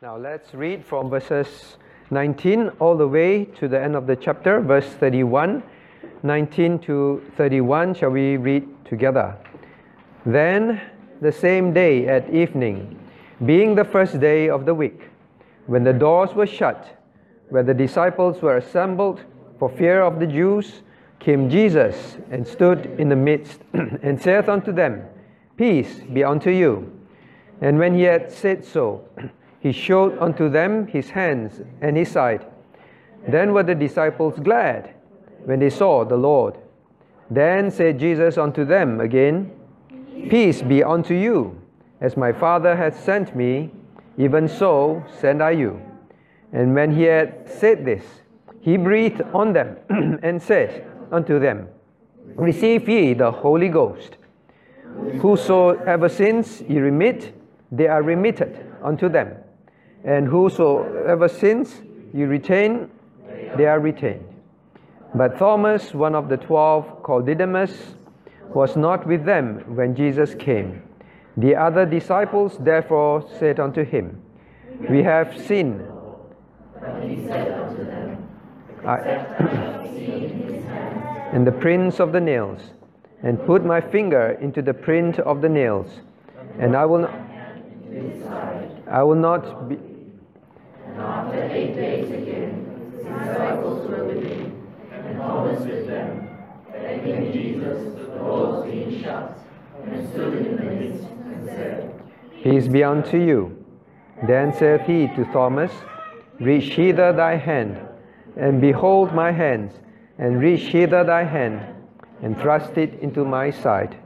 Now let's read from verses 19 all the way to the end of the chapter, verse 31. 19 to 31, shall we read together? Then, the same day at evening, being the first day of the week, when the doors were shut, where the disciples were assembled for fear of the Jews, came Jesus and stood in the midst and saith unto them, Peace be unto you. And when he had said so, he showed unto them his hands and his side. Then were the disciples glad when they saw the Lord. Then said Jesus unto them again, Peace be unto you. As my Father hath sent me, even so send I you. And when he had said this, he breathed on them and said unto them, Receive ye the Holy Ghost. Whosoever sins ye remit, they are remitted unto them and whosoever sins you retain, they are retained. But Thomas, one of the twelve, called Didymus, was not with them when Jesus came. The other disciples therefore said unto him, We have seen. and the prints of the nails, and put my finger into the print of the nails, and I will not, I will not be, and after eight days again, his disciples were with him, and Thomas with them. Then came Jesus, the doors being shut, and stood in the midst, and said, Peace be unto you. Then saith he to Thomas, Reach hither thy hand, and behold my hands, and reach hither thy hand, and thrust it into my side.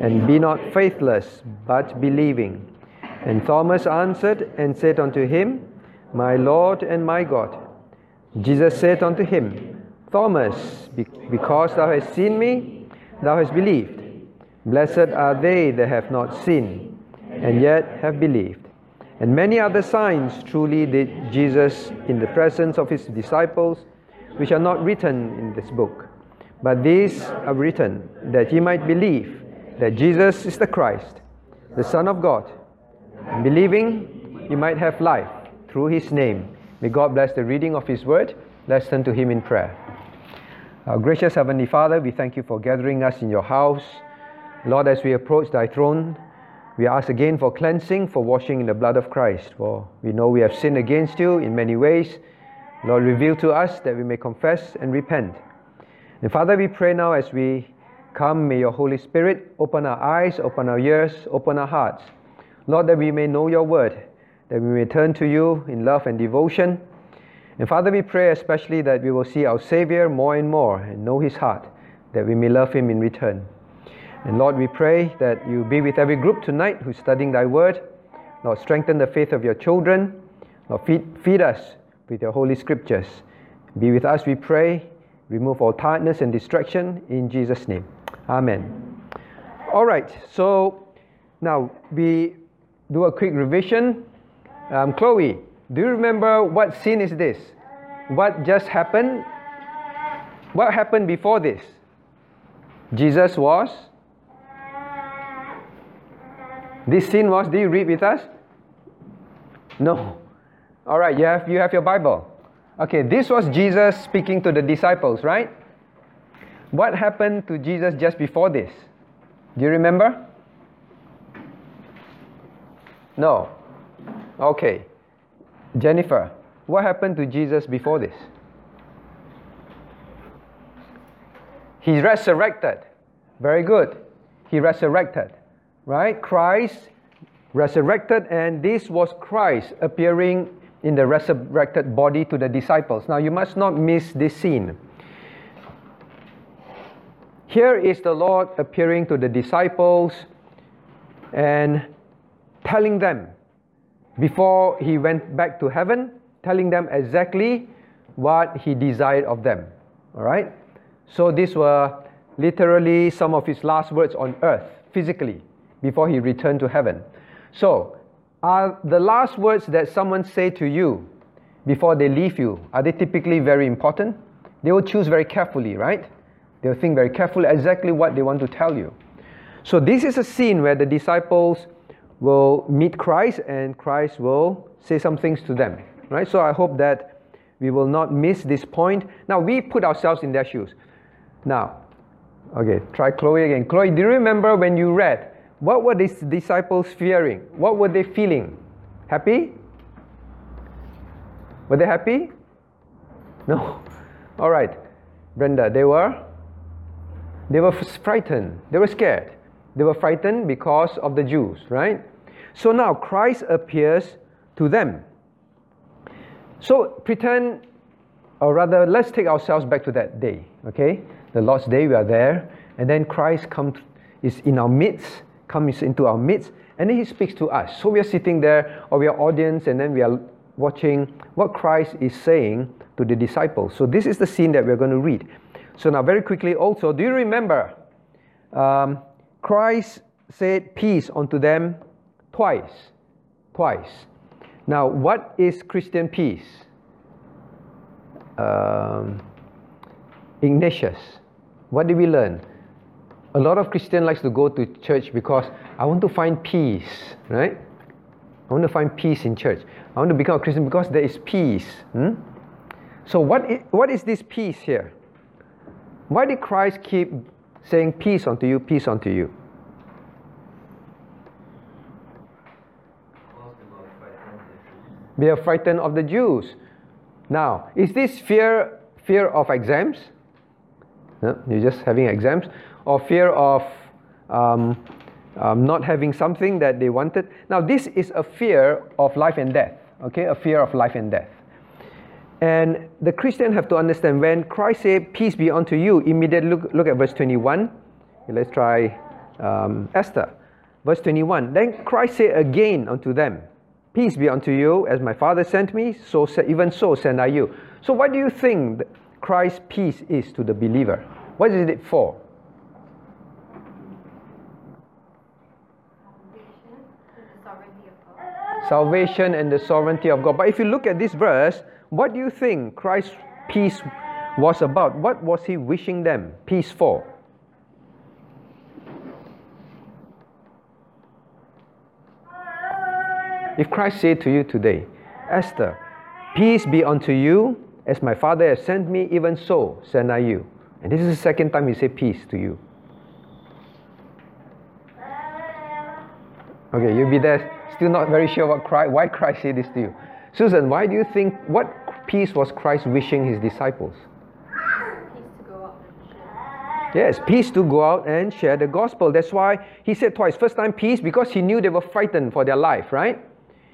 And be not faithless, but believing. And Thomas answered and said unto him, my Lord and my God. Jesus said unto him, Thomas, because thou hast seen me, thou hast believed. Blessed are they that have not seen, and yet have believed. And many other signs truly did Jesus in the presence of his disciples, which are not written in this book. But these are written that ye might believe that Jesus is the Christ, the Son of God. And believing, ye might have life through his name. May God bless the reading of his word. Let's turn to him in prayer. Our gracious Heavenly Father, we thank you for gathering us in your house. Lord, as we approach thy throne, we ask again for cleansing, for washing in the blood of Christ. For we know we have sinned against you in many ways. Lord, reveal to us that we may confess and repent. And Father, we pray now as we come, may your Holy Spirit open our eyes, open our ears, open our hearts. Lord, that we may know your word that we may turn to you in love and devotion. And Father, we pray especially that we will see our Savior more and more and know His heart, that we may love Him in return. And Lord, we pray that you be with every group tonight who's studying Thy Word. Lord, strengthen the faith of your children. Lord, feed, feed us with your holy scriptures. Be with us, we pray. Remove all tiredness and distraction in Jesus' name. Amen. All right, so now we do a quick revision um, Chloe, do you remember what scene is this? What just happened? What happened before this? Jesus was. This scene was. Do you read with us? No. All right. You have you have your Bible. Okay. This was Jesus speaking to the disciples, right? What happened to Jesus just before this? Do you remember? No. Okay. Jennifer, what happened to Jesus before this? He resurrected. Very good. He resurrected. Right? Christ resurrected, and this was Christ appearing in the resurrected body to the disciples. Now, you must not miss this scene. Here is the Lord appearing to the disciples and telling them before he went back to heaven, telling them exactly what he desired of them. All right? So these were literally some of his last words on earth, physically, before he returned to heaven. So, are the last words that someone say to you before they leave you, are they typically very important? They will choose very carefully, right? They'll think very carefully exactly what they want to tell you. So this is a scene where the disciples will meet Christ and Christ will say some things to them. Right? So I hope that we will not miss this point. Now we put ourselves in their shoes. Now, okay, try Chloe again. Chloe, do you remember when you read? What were these disciples fearing? What were they feeling? Happy? Were they happy? No. All right. Brenda, they were they were frightened. They were scared. They were frightened because of the Jews, right? So now Christ appears to them. So pretend, or rather, let's take ourselves back to that day, okay? The Lord's Day, we are there, and then Christ comes, is in our midst, comes into our midst, and then He speaks to us. So we are sitting there, or we are audience, and then we are watching what Christ is saying to the disciples. So this is the scene that we're going to read. So now, very quickly, also, do you remember? Um, Christ said peace unto them twice. Twice. Now, what is Christian peace? Um, Ignatius, what did we learn? A lot of Christians likes to go to church because I want to find peace, right? I want to find peace in church. I want to become a Christian because there is peace. Hmm? So, what is, what is this peace here? Why did Christ keep saying peace unto you, peace unto you? We are frightened of the Jews. Now, is this fear fear of exams? No, you're just having exams, or fear of um, um, not having something that they wanted. Now, this is a fear of life and death. Okay, a fear of life and death. And the Christian have to understand when Christ said, "Peace be unto you." Immediately look, look at verse 21. Let's try um, Esther, verse 21. Then Christ said again unto them, Peace be unto you, as my Father sent me, so even so send I you. So, what do you think Christ's peace is to the believer? What is it for? Salvation and the sovereignty of God. But if you look at this verse, what do you think Christ's peace was about? What was he wishing them peace for? If Christ said to you today, Esther, peace be unto you, as my Father has sent me, even so send I you. And this is the second time he said peace to you. Okay, you'll be there, still not very sure what Christ, why Christ said this to you. Susan, why do you think, what peace was Christ wishing his disciples? Yes, peace to go out and share the gospel. That's why he said twice. First time, peace, because he knew they were frightened for their life, right?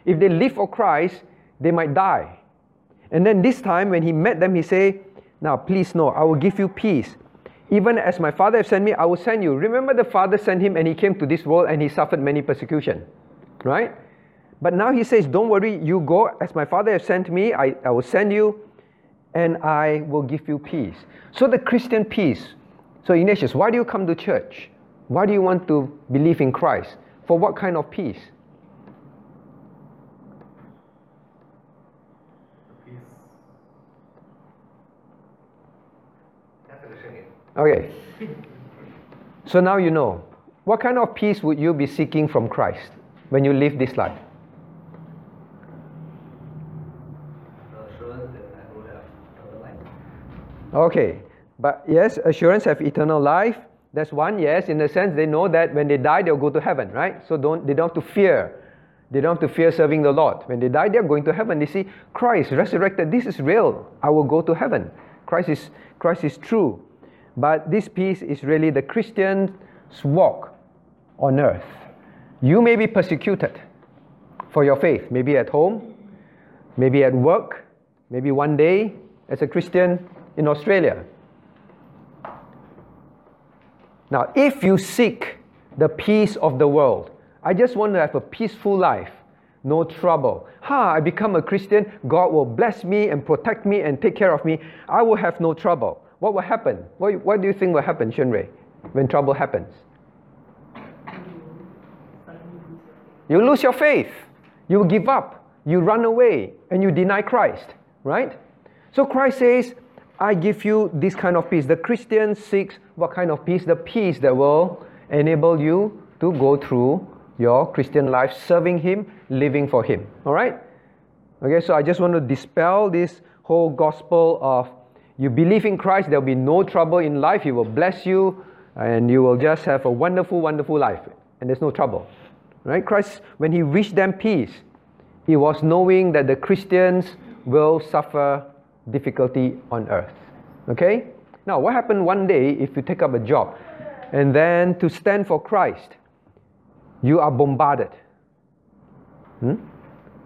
If they live for Christ, they might die. And then this time, when he met them, he said, Now, please know, I will give you peace. Even as my Father has sent me, I will send you. Remember, the Father sent him and he came to this world and he suffered many persecution, right? But now he says, Don't worry, you go as my Father has sent me, I, I will send you and I will give you peace. So, the Christian peace. So, Ignatius, why do you come to church? Why do you want to believe in Christ? For what kind of peace? Okay. So now you know. What kind of peace would you be seeking from Christ when you live this life? Okay. But yes, assurance have eternal life. That's one, yes, in the sense they know that when they die, they'll go to heaven, right? So don't they don't have to fear. They don't have to fear serving the Lord. When they die, they're going to heaven. They see Christ resurrected. This is real. I will go to heaven. Christ is Christ is true. But this peace is really the Christian's walk on earth. You may be persecuted for your faith, maybe at home, maybe at work, maybe one day as a Christian in Australia. Now, if you seek the peace of the world, I just want to have a peaceful life, no trouble. Ha, I become a Christian, God will bless me and protect me and take care of me. I will have no trouble what will happen? What, what do you think will happen, Shunrei, when trouble happens? You lose your faith. You give up. You run away and you deny Christ, right? So Christ says, I give you this kind of peace. The Christian seeks what kind of peace? The peace that will enable you to go through your Christian life serving Him, living for Him. All right? Okay, so I just want to dispel this whole gospel of you believe in Christ, there'll be no trouble in life, He will bless you, and you will just have a wonderful, wonderful life, and there's no trouble. Right? Christ, when He reached them peace, He was knowing that the Christians will suffer difficulty on earth. Okay? Now, what happened one day if you take up a job and then to stand for Christ, you are bombarded? Hmm?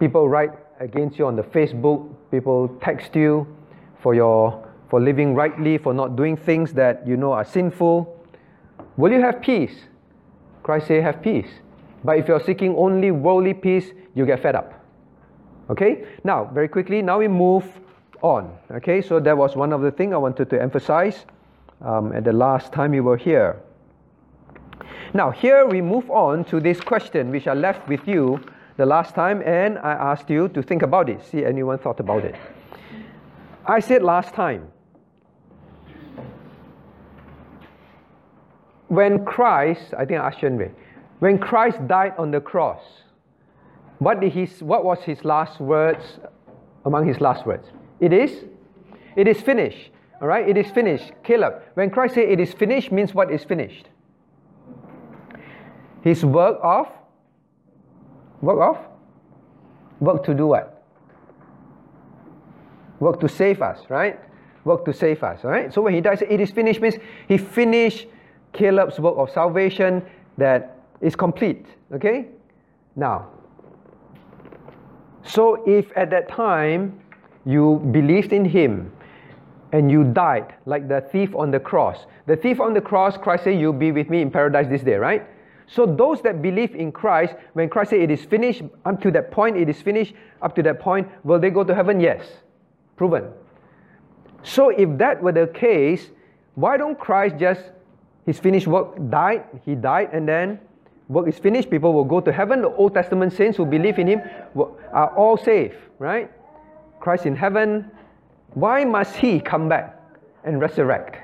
People write against you on the Facebook, people text you for your for living rightly, for not doing things that you know are sinful. Will you have peace? Christ say have peace. But if you're seeking only worldly peace, you get fed up. Okay? Now, very quickly, now we move on. Okay, so that was one of the things I wanted to emphasize um, at the last time you were here. Now, here we move on to this question which I left with you the last time, and I asked you to think about it. See, anyone thought about it? I said last time, when Christ, I think I asked Shenwei, when Christ died on the cross, what, did his, what was his last words among his last words? It is? It is finished. All right? It is finished. Caleb, when Christ said it is finished, means what is finished? His work of? Work of? Work to do what? Work to save us, right? Work to save us, right? So when he dies, it is finished means he finished Caleb's work of salvation that is complete, okay? Now, so if at that time you believed in him and you died like the thief on the cross, the thief on the cross, Christ said, You'll be with me in paradise this day, right? So those that believe in Christ, when Christ said it is finished, up to that point it is finished, up to that point, will they go to heaven? Yes. Proven. So if that were the case, why don't Christ just his finished work died, he died, and then work is finished, people will go to heaven. The Old Testament saints who believe in him are all safe, right? Christ in heaven. Why must he come back and resurrect?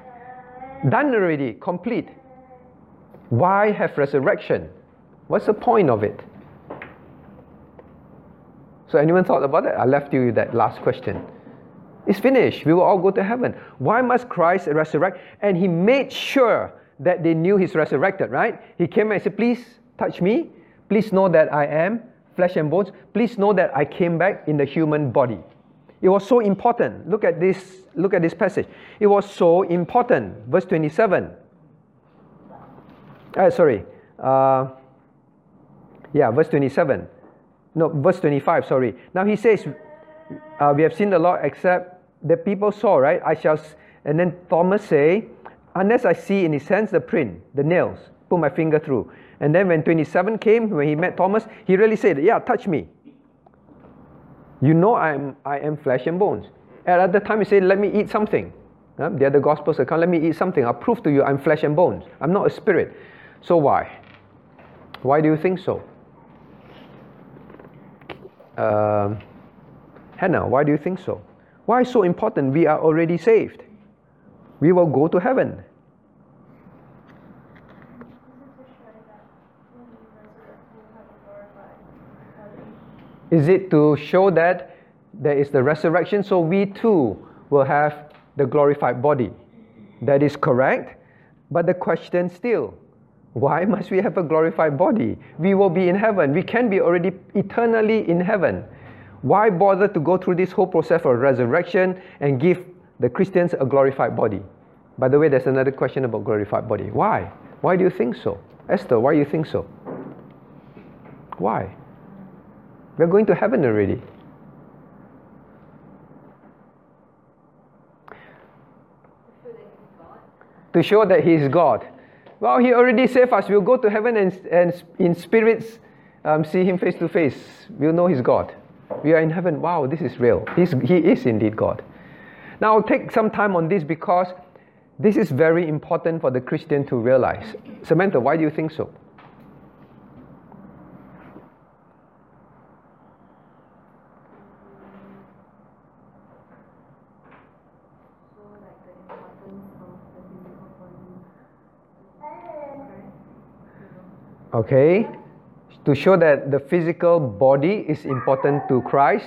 Done already, complete. Why have resurrection? What's the point of it? So, anyone thought about it? I left you with that last question. It's finished. We will all go to heaven. Why must Christ resurrect? And he made sure that they knew he's resurrected, right? He came and said, Please touch me. Please know that I am flesh and bones. Please know that I came back in the human body. It was so important. Look at this, look at this passage. It was so important. Verse 27. Uh, sorry. Uh, yeah, verse 27. No, verse 25, sorry. Now he says, uh, We have seen the Lord except the people saw, right? I shall, and then Thomas say, Unless I see in his hands the print, the nails, put my finger through. And then when 27 came, when he met Thomas, he really said, Yeah, touch me. You know I am, I am flesh and bones. At the time he said, Let me eat something. Uh, the other gospels account, let me eat something. I'll prove to you I'm flesh and bones. I'm not a spirit. So why? Why do you think so? Uh, Hannah, why do you think so? Why so important? We are already saved. We will go to heaven. Is it to show that there is the resurrection so we too will have the glorified body? That is correct. But the question still, why must we have a glorified body? We will be in heaven. We can be already eternally in heaven. Why bother to go through this whole process of resurrection and give the Christians a glorified body? By the way, there's another question about glorified body. Why? Why do you think so? Esther, why do you think so? Why? We're going to heaven already. To show that He is God. Well, He already saved us. We'll go to heaven and, and in spirits um, see Him face to face. We'll know He's God. We are in heaven. Wow, this is real. He's, he is indeed God. Now, I'll take some time on this because this is very important for the Christian to realize. Samantha, why do you think so? Okay. to show that the physical body is important to Christ.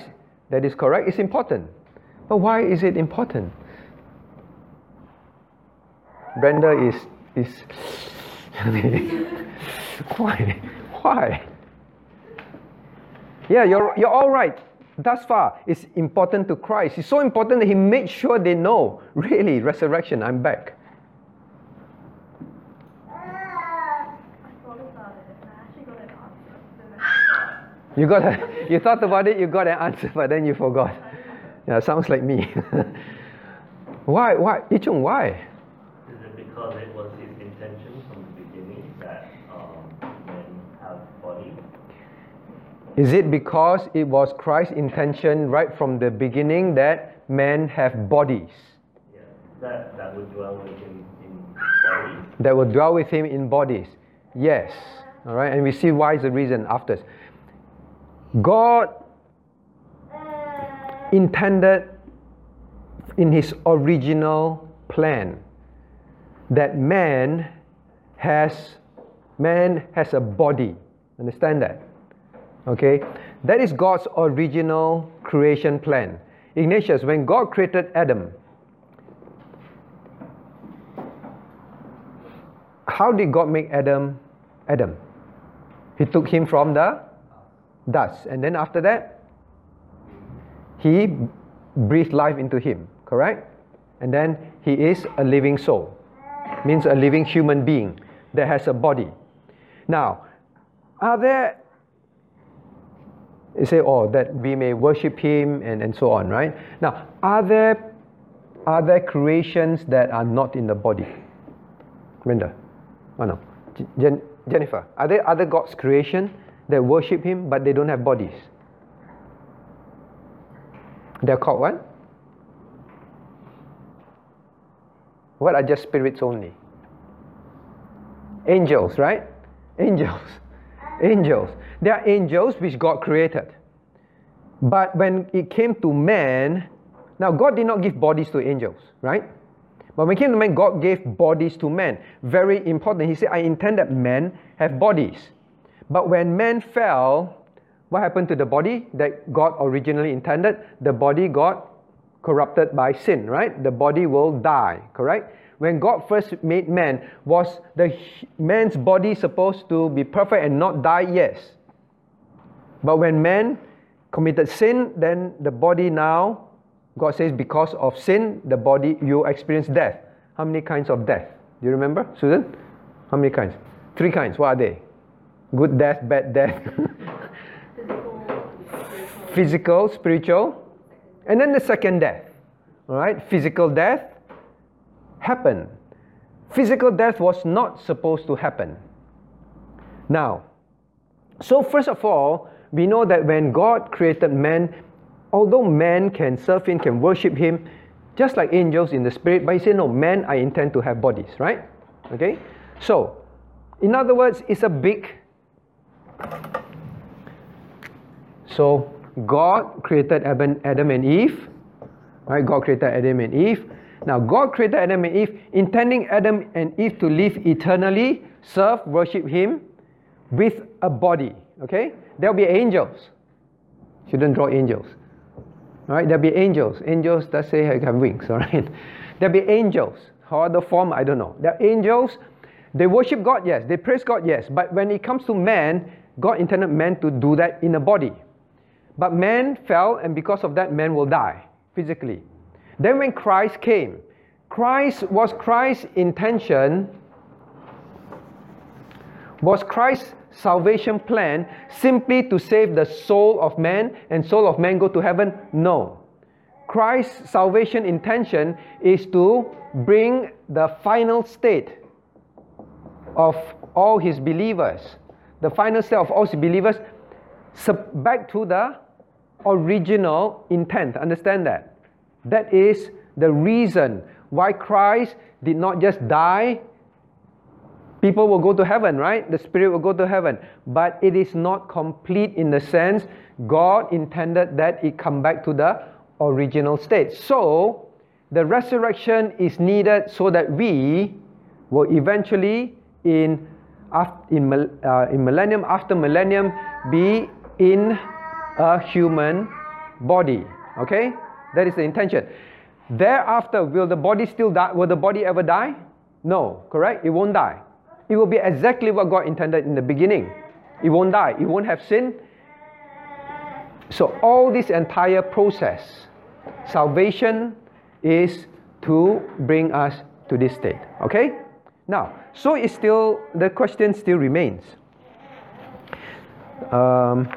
That is correct. It's important. But why is it important? Brenda is is why? Why? Yeah, you're you're all right. Thus far, it's important to Christ. It's so important that He made sure they know, really, resurrection, I'm back. You got a, you thought about it, you got an answer, but then you forgot. Yeah, sounds like me. why? Why? Ichung, why? Is it because it was his intention from the beginning that um, men have bodies? Is it because it was Christ's intention right from the beginning that men have bodies? Yeah. That that would dwell with him in bodies. That will dwell with him in bodies. Yes. All right, and we see why is the reason after. God intended in his original plan that man has man has a body. Understand that? Okay? That is god's original creation plan. Ignatius when god created adam how did god make adam adam? He took him from the dust and then after that he breathed life into him, correct? And then he is a living soul, means a living human being that has a body. Now, are there, you say, oh, that we may worship him and, and so on, right? Now, are there, are there creations that are not in the body? Brenda? Oh no. Jen, Jennifer, are there other God's creation that worship him but they don't have bodies? They're called what? What are just spirits only? Angels, right? Angels. Angels. They are angels which God created. But when it came to man, now God did not give bodies to angels, right? But when it came to man, God gave bodies to man. Very important. He said, I intend that men have bodies. But when man fell, what happened to the body that God originally intended? The body got corrupted by sin, right? The body will die, correct? When God first made man, was the man's body supposed to be perfect and not die? Yes. But when man committed sin, then the body now, God says, because of sin, the body, you experience death. How many kinds of death? Do you remember, Susan? How many kinds? Three kinds. What are they? Good death, bad death. physical, spiritual, and then the second death. All right, physical death happened. Physical death was not supposed to happen. Now, so first of all, we know that when God created man, although man can serve him, can worship him, just like angels in the spirit, but he said, no, man, I intend to have bodies, right? Okay? So, in other words, it's a big. So, God created Adam and Eve. Right? God created Adam and Eve. Now, God created Adam and Eve, intending Adam and Eve to live eternally, serve, worship Him with a body. Okay? There'll be angels. Shouldn't draw angels. All right? There'll be angels. Angels, let's say, have wings. All right? There'll be angels. How the form, I don't know. They're angels. They worship God, yes. They praise God, yes. But when it comes to man, God intended man to do that in a body. But man fell, and because of that, man will die physically. Then, when Christ came, Christ was Christ's intention, was Christ's salvation plan simply to save the soul of man and soul of man go to heaven? No. Christ's salvation intention is to bring the final state of all his believers, the final state of all believers back to the original intent. Understand that? That is the reason why Christ did not just die. People will go to heaven, right? The Spirit will go to heaven. But it is not complete in the sense God intended that it come back to the original state. So, the resurrection is needed so that we will eventually, in in, uh, in millennium after millennium be in a human body. Okay? That is the intention. Thereafter, will the body still die? Will the body ever die? No, correct? It won't die. It will be exactly what God intended in the beginning. It won't die. It won't have sin. So, all this entire process, salvation is to bring us to this state. Okay? Now, so it's still, the question still remains. Um,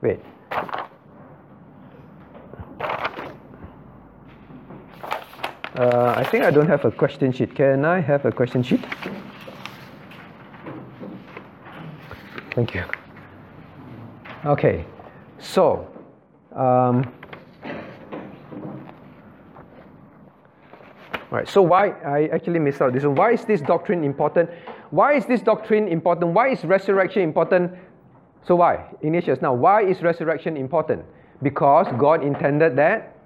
wait. Uh, I think I don't have a question sheet. Can I have a question sheet? Thank you. Okay, so um, all right. So why I actually missed out this one? Why is this doctrine important? Why is this doctrine important? Why is resurrection important? So why, Ignatius? Now, why is resurrection important? Because God intended that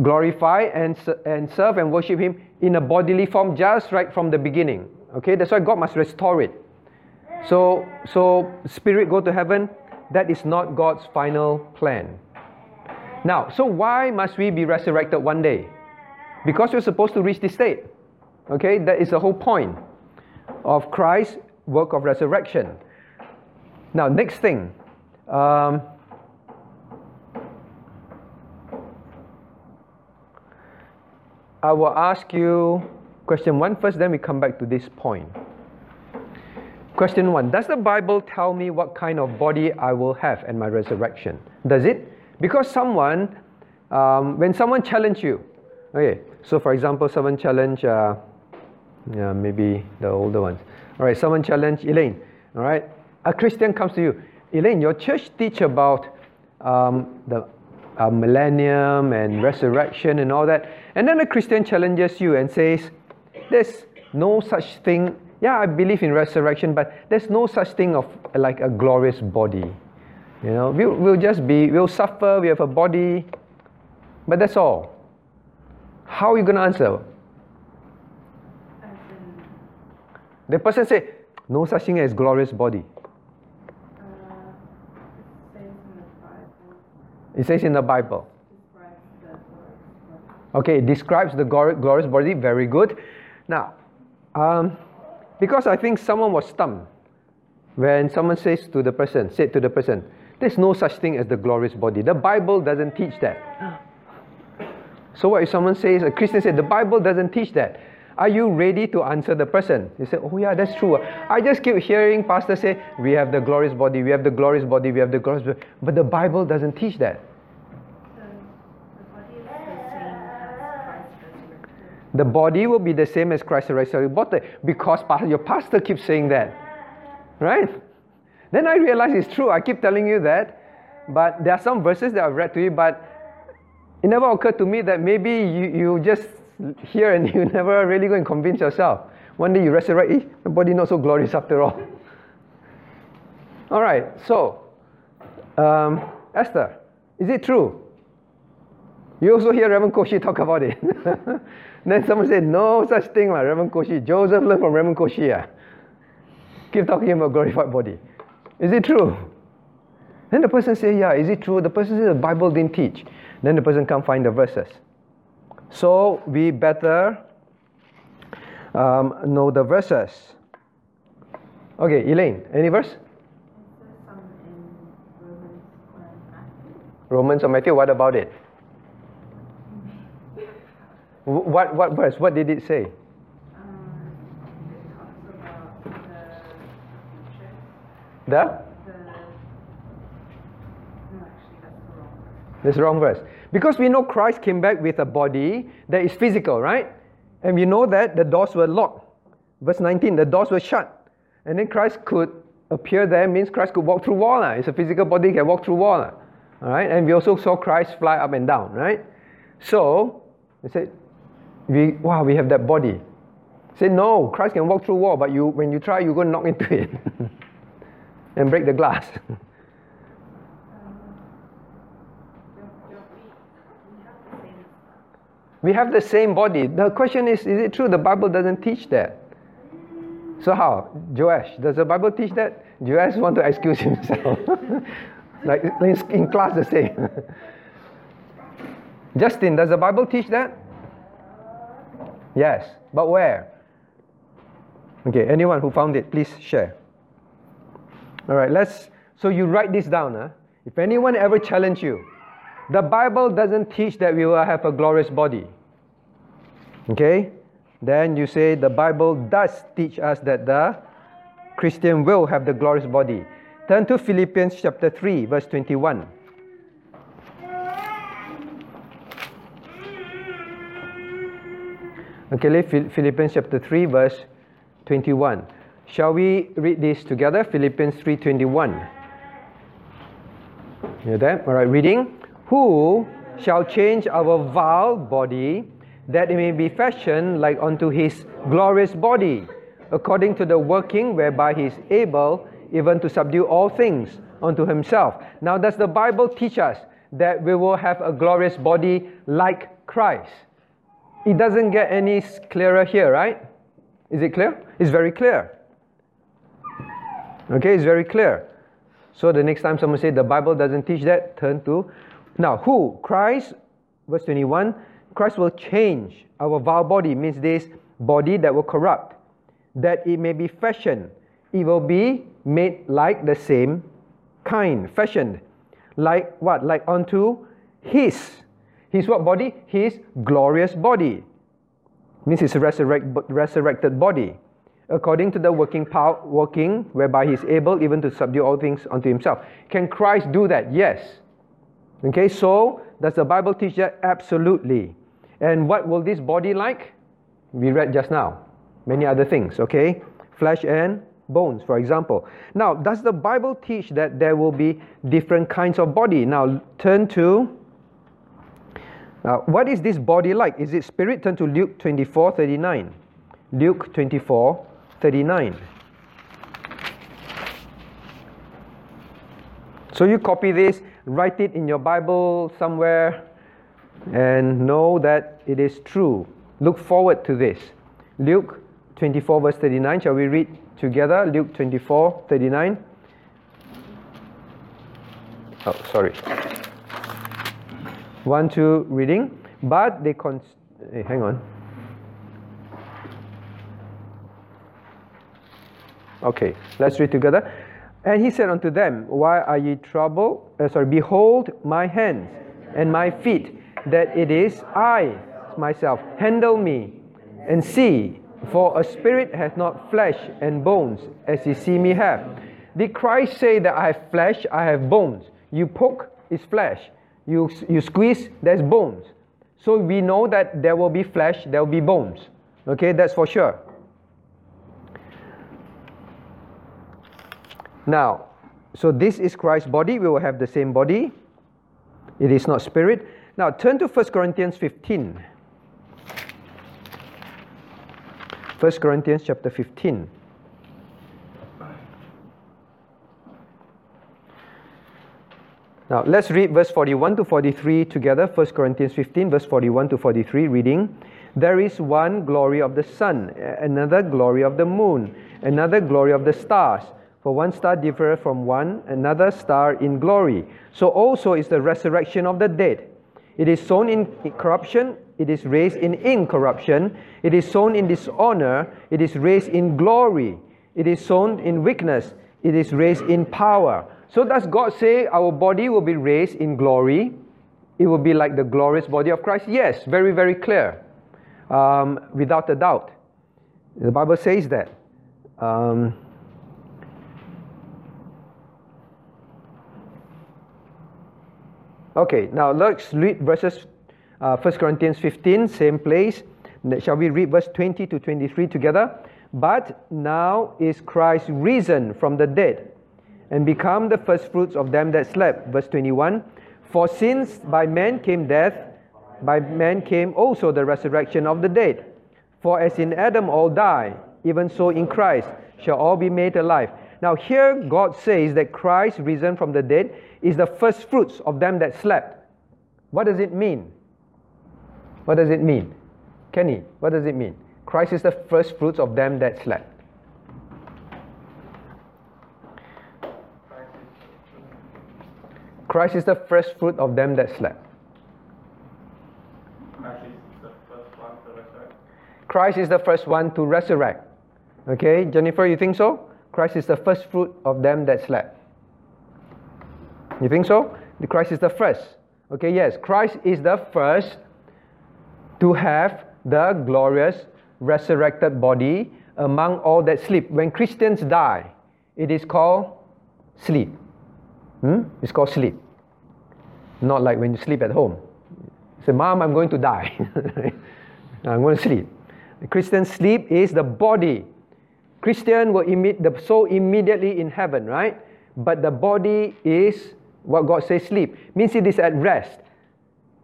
glorify and, and serve and worship Him in a bodily form just right from the beginning. Okay, that's why God must restore it. So, so spirit go to heaven. That is not God's final plan. Now, so why must we be resurrected one day? Because we're supposed to reach this state. Okay, that is the whole point of Christ's work of resurrection. Now, next thing. Um, I will ask you question one first, then we come back to this point. Question one Does the Bible tell me what kind of body I will have at my resurrection? Does it? Because someone, um, when someone challenge you, okay, so for example, someone challenge, uh, yeah, maybe the older ones. All right, someone challenge Elaine. All right, a Christian comes to you, Elaine, your church teach about um, the uh, millennium and resurrection and all that. And then a Christian challenges you and says, There's no such thing. Yeah, I believe in resurrection, but there's no such thing of like a glorious body. You know, we'll, we'll just be, we'll suffer, we have a body, but that's all. How are you going to answer? The person say, no such thing as glorious body. It says in the Bible. Okay, it describes the glorious body. Very good. Now, um, because I think someone was stumped when someone says to the person, said to the person, there's no such thing as the glorious body. The Bible doesn't teach that. So what if someone says, a Christian said, the Bible doesn't teach that. Are you ready to answer the person? You say, oh yeah, that's true. I just keep hearing pastors say, we have the glorious body, we have the glorious body, we have the glorious body. But the Bible doesn't teach that. The body will be the same as Christ the resurrected because your pastor keeps saying that. Right? Then I realize it's true. I keep telling you that. But there are some verses that I've read to you, but it never occurred to me that maybe you, you just hear and you never really go and convince yourself. One day you resurrect, eh, the body not so glorious after all. all right, so um, Esther, is it true? You also hear Reverend Koshi talk about it. then someone said, no such thing like Reverend Koshi. Joseph learned from Reverend Koshi. Yeah. Keep talking about glorified body. Is it true? Then the person say, yeah, is it true? The person says the Bible didn't teach. Then the person can't find the verses. So we better um, know the verses. Okay, Elaine, any verse? Romans or Matthew, what about it? What, what verse? What did it say? the, That's the wrong verse. Because we know Christ came back with a body that is physical, right? And we know that the doors were locked. Verse 19, the doors were shut. And then Christ could appear there, means Christ could walk through wall. Ah. It's a physical body, can walk through wall. Ah. All right? And we also saw Christ fly up and down, right? So, we said, we, wow, we have that body. Say no, Christ can walk through wall, but you, when you try, you're going to knock into it and break the glass. We have the same body. The question is is it true the Bible doesn't teach that? So how? Joash, does the Bible teach that? Joash want to excuse himself. like in class the same. Justin, does the Bible teach that? Yes, but where? Okay, anyone who found it, please share. All right, let's. So you write this down. Huh? If anyone ever challenge you, the Bible doesn't teach that we will have a glorious body. Okay? Then you say the Bible does teach us that the Christian will have the glorious body. Turn to Philippians chapter 3, verse 21. Okay, Philippians chapter 3, verse 21. Shall we read this together? Philippians 3:21. You there? All right, reading. Who shall change our vile body that it may be fashioned like unto his glorious body, according to the working whereby he is able even to subdue all things unto himself. Now, does the Bible teach us that we will have a glorious body like Christ? It doesn't get any clearer here, right? Is it clear? It's very clear. Okay, it's very clear. So the next time someone say the Bible doesn't teach that, turn to now who? Christ, verse 21, Christ will change our vile body, means this body that will corrupt, that it may be fashioned. It will be made like the same kind, fashioned. Like what? Like unto his his what body? His glorious body. Means his resurrect, resurrected body. According to the working power, working whereby he is able even to subdue all things unto himself. Can Christ do that? Yes. Okay, so does the Bible teach that? Absolutely. And what will this body like? We read just now. Many other things, okay? Flesh and bones, for example. Now, does the Bible teach that there will be different kinds of body? Now, turn to uh, what is this body like? Is it spirit? Turn to Luke 24 39. Luke 24 39. So you copy this, write it in your Bible somewhere, and know that it is true. Look forward to this. Luke 24, verse 39. Shall we read together? Luke 24 39. Oh, sorry. One, two, reading. But they con. Hey, hang on. Okay, let's read together. And he said unto them, Why are ye troubled? Uh, sorry, behold my hands and my feet, that it is I myself. Handle me and see, for a spirit hath not flesh and bones, as ye see me have. Did Christ say that I have flesh, I have bones? You poke is flesh you, you squeeze, there's bones. So we know that there will be flesh, there will be bones. Okay, that's for sure. Now, so this is Christ's body. We will have the same body. It is not spirit. Now, turn to 1 Corinthians 15. 1 Corinthians chapter 15. Now let's read verse 41 to 43 together. 1 Corinthians 15, verse 41 to 43, reading. There is one glory of the sun, another glory of the moon, another glory of the stars. For one star differeth from one, another star in glory. So also is the resurrection of the dead. It is sown in corruption, it is raised in incorruption. It is sown in dishonor, it is raised in glory. It is sown in weakness, it is raised in power. So does God say our body will be raised in glory? It will be like the glorious body of Christ? Yes, very, very clear. Um, without a doubt. The Bible says that. Um, okay, now let's read verses uh, 1 Corinthians 15, same place. Shall we read verse 20 to 23 together? But now is Christ risen from the dead and become the firstfruits of them that slept. Verse 21 For since by man came death, by man came also the resurrection of the dead. For as in Adam all die, even so in Christ shall all be made alive. Now, here God says that Christ, risen from the dead, is the firstfruits of them that slept. What does it mean? What does it mean? Kenny, what does it mean? Christ is the first fruits of them that slept. Christ is the first fruit of them that slept. Christ is the first one to resurrect. Christ is the first one to resurrect. Okay, Jennifer, you think so? Christ is the first fruit of them that slept. You think so? The Christ is the first. Okay, yes, Christ is the first to have the glorious resurrected body among all that sleep. When Christians die, it is called sleep. Hmm? It's called sleep. Not like when you sleep at home. You say, Mom, I'm going to die. I'm going to sleep. The Christian sleep is the body. Christian will emit the soul immediately in heaven, right? But the body is what God says sleep. Means it is at rest.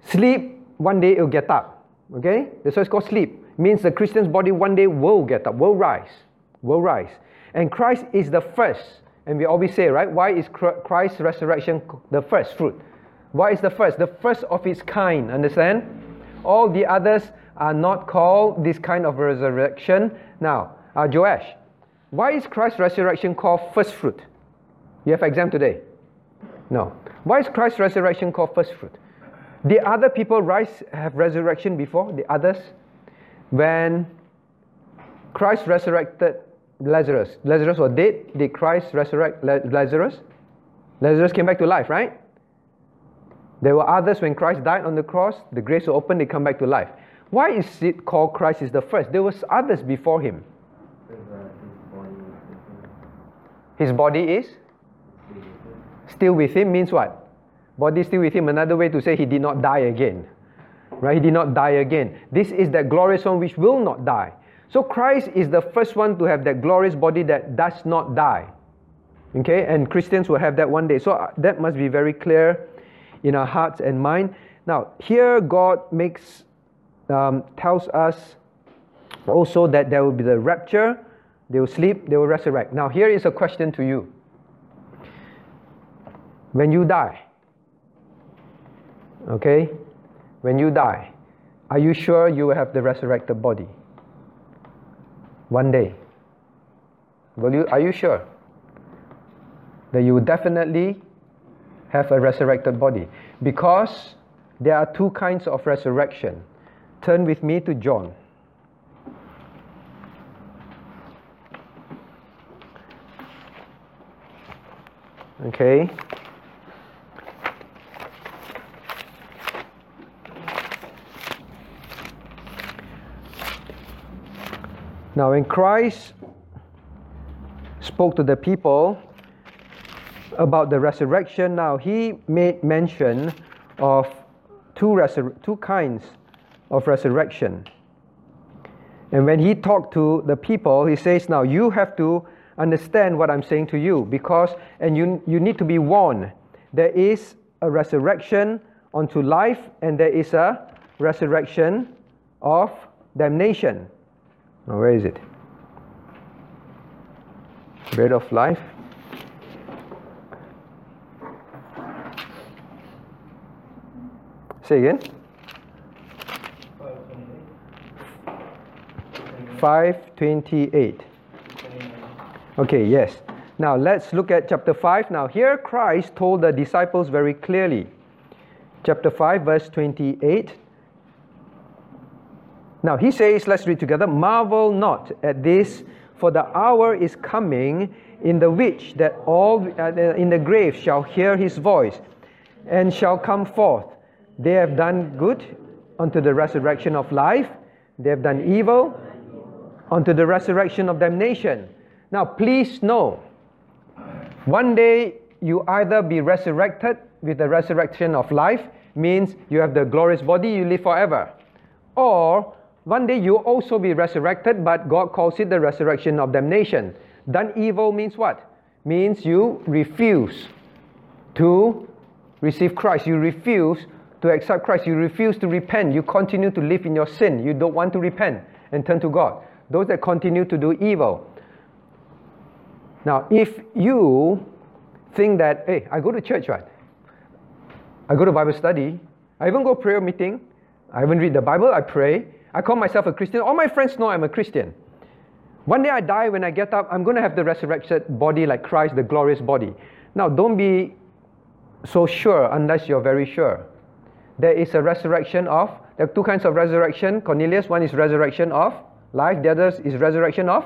Sleep, one day it will get up. Okay? That's why it's called sleep. Means the Christian's body one day will get up, will rise. Will rise. And Christ is the first. And we always say, right? Why is Christ's resurrection the first fruit? Why is the first? The first of its kind, understand? All the others are not called this kind of resurrection. Now, uh, Joash, why is Christ's resurrection called first fruit? You have exam today? No. Why is Christ's resurrection called first fruit? The other people rise have resurrection before the others. When Christ resurrected Lazarus, Lazarus was dead. Did Christ resurrect Lazarus? Lazarus came back to life, right? There were others when Christ died on the cross, the graves were opened, they come back to life. Why is it called Christ is the first? There was others before him. His body is still with him means what? Body still with him. Another way to say he did not die again. Right? He did not die again. This is that glorious one which will not die. So Christ is the first one to have that glorious body that does not die. Okay? And Christians will have that one day. So uh, that must be very clear in our hearts and mind. Now, here God makes um, tells us also that there will be the rapture, they will sleep, they will resurrect. Now, here is a question to you. When you die, okay, when you die, are you sure you will have the resurrected body? One day. Will you, are you sure that you will definitely have a resurrected body? Because there are two kinds of resurrection. Turn with me to John. Okay. Now, when Christ spoke to the people about the resurrection, now he made mention of two, resur- two kinds of resurrection. And when he talked to the people, he says, Now you have to understand what I'm saying to you because, and you, you need to be warned. There is a resurrection unto life, and there is a resurrection of damnation. Now, where is it? Bread of life. Say again. 528. Okay, yes. Now let's look at chapter 5. Now, here Christ told the disciples very clearly. Chapter 5, verse 28. Now he says, let's read together Marvel not at this, for the hour is coming in the which that all uh, in the grave shall hear his voice and shall come forth. They have done good unto the resurrection of life, they have done evil unto the resurrection of damnation. Now, please know, one day you either be resurrected with the resurrection of life, means you have the glorious body, you live forever. Or one day you also be resurrected, but God calls it the resurrection of damnation. Done evil means what? Means you refuse to receive Christ. You refuse to accept Christ. You refuse to repent. You continue to live in your sin. You don't want to repent and turn to God those that continue to do evil. Now, if you think that, hey, I go to church, right? I go to Bible study, I even go prayer meeting, I haven't read the Bible, I pray. I call myself a Christian. All my friends know I'm a Christian. One day I die, when I get up, I'm going to have the resurrected body like Christ, the glorious body. Now, don't be so sure unless you're very sure. There is a resurrection of, there are two kinds of resurrection, Cornelius. One is resurrection of life, the other is resurrection of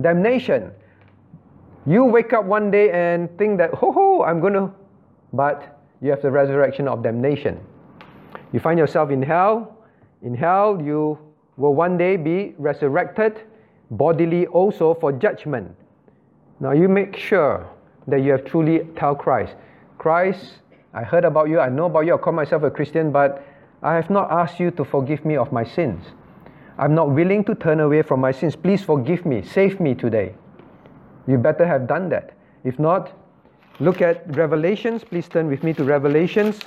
damnation. You wake up one day and think that, ho ho, I'm going to, but you have the resurrection of damnation. You find yourself in hell. In hell, you will one day be resurrected bodily also for judgment. Now you make sure that you have truly tell Christ, Christ, I heard about you, I know about you, I call myself a Christian, but I have not asked you to forgive me of my sins. I'm not willing to turn away from my sins. Please forgive me, save me today. You better have done that. If not, look at Revelations. Please turn with me to Revelations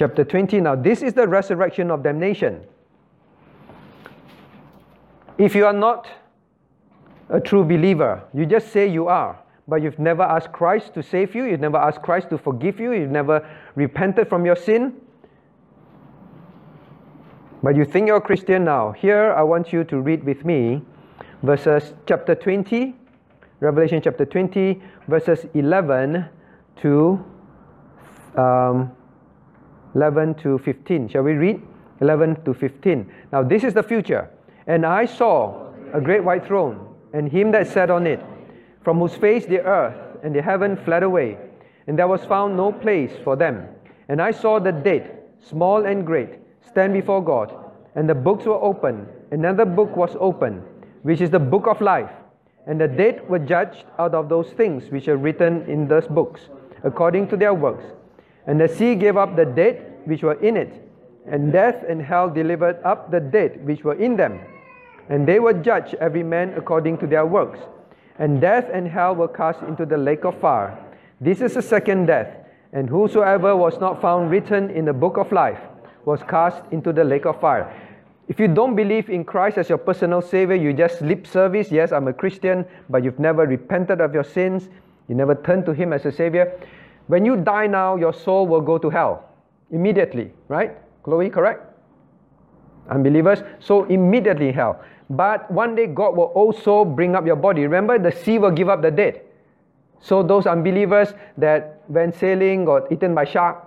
chapter 20. Now, this is the resurrection of damnation. If you are not a true believer, you just say you are, but you've never asked Christ to save you, you've never asked Christ to forgive you, you've never repented from your sin, but you think you're a Christian now. Here, I want you to read with me verses chapter 20, Revelation chapter 20, verses 11 to um, 11 to 15. Shall we read? 11 to 15. Now, this is the future. And I saw a great white throne, and him that sat on it, from whose face the earth and the heaven fled away, and there was found no place for them. And I saw the dead, small and great, stand before God, and the books were opened. Another book was opened, which is the book of life. And the dead were judged out of those things which are written in those books, according to their works. And the sea gave up the dead which were in it, and death and hell delivered up the dead which were in them and they were judged every man according to their works. And death and hell were cast into the lake of fire. This is the second death. And whosoever was not found written in the book of life was cast into the lake of fire. If you don't believe in Christ as your personal Savior, you just lip service, yes, I'm a Christian, but you've never repented of your sins, you never turned to Him as a Savior. When you die now, your soul will go to hell immediately, right? Chloe, correct? Unbelievers, so immediately hell. But one day God will also bring up your body. Remember, the sea will give up the dead. So those unbelievers that went sailing got eaten by shark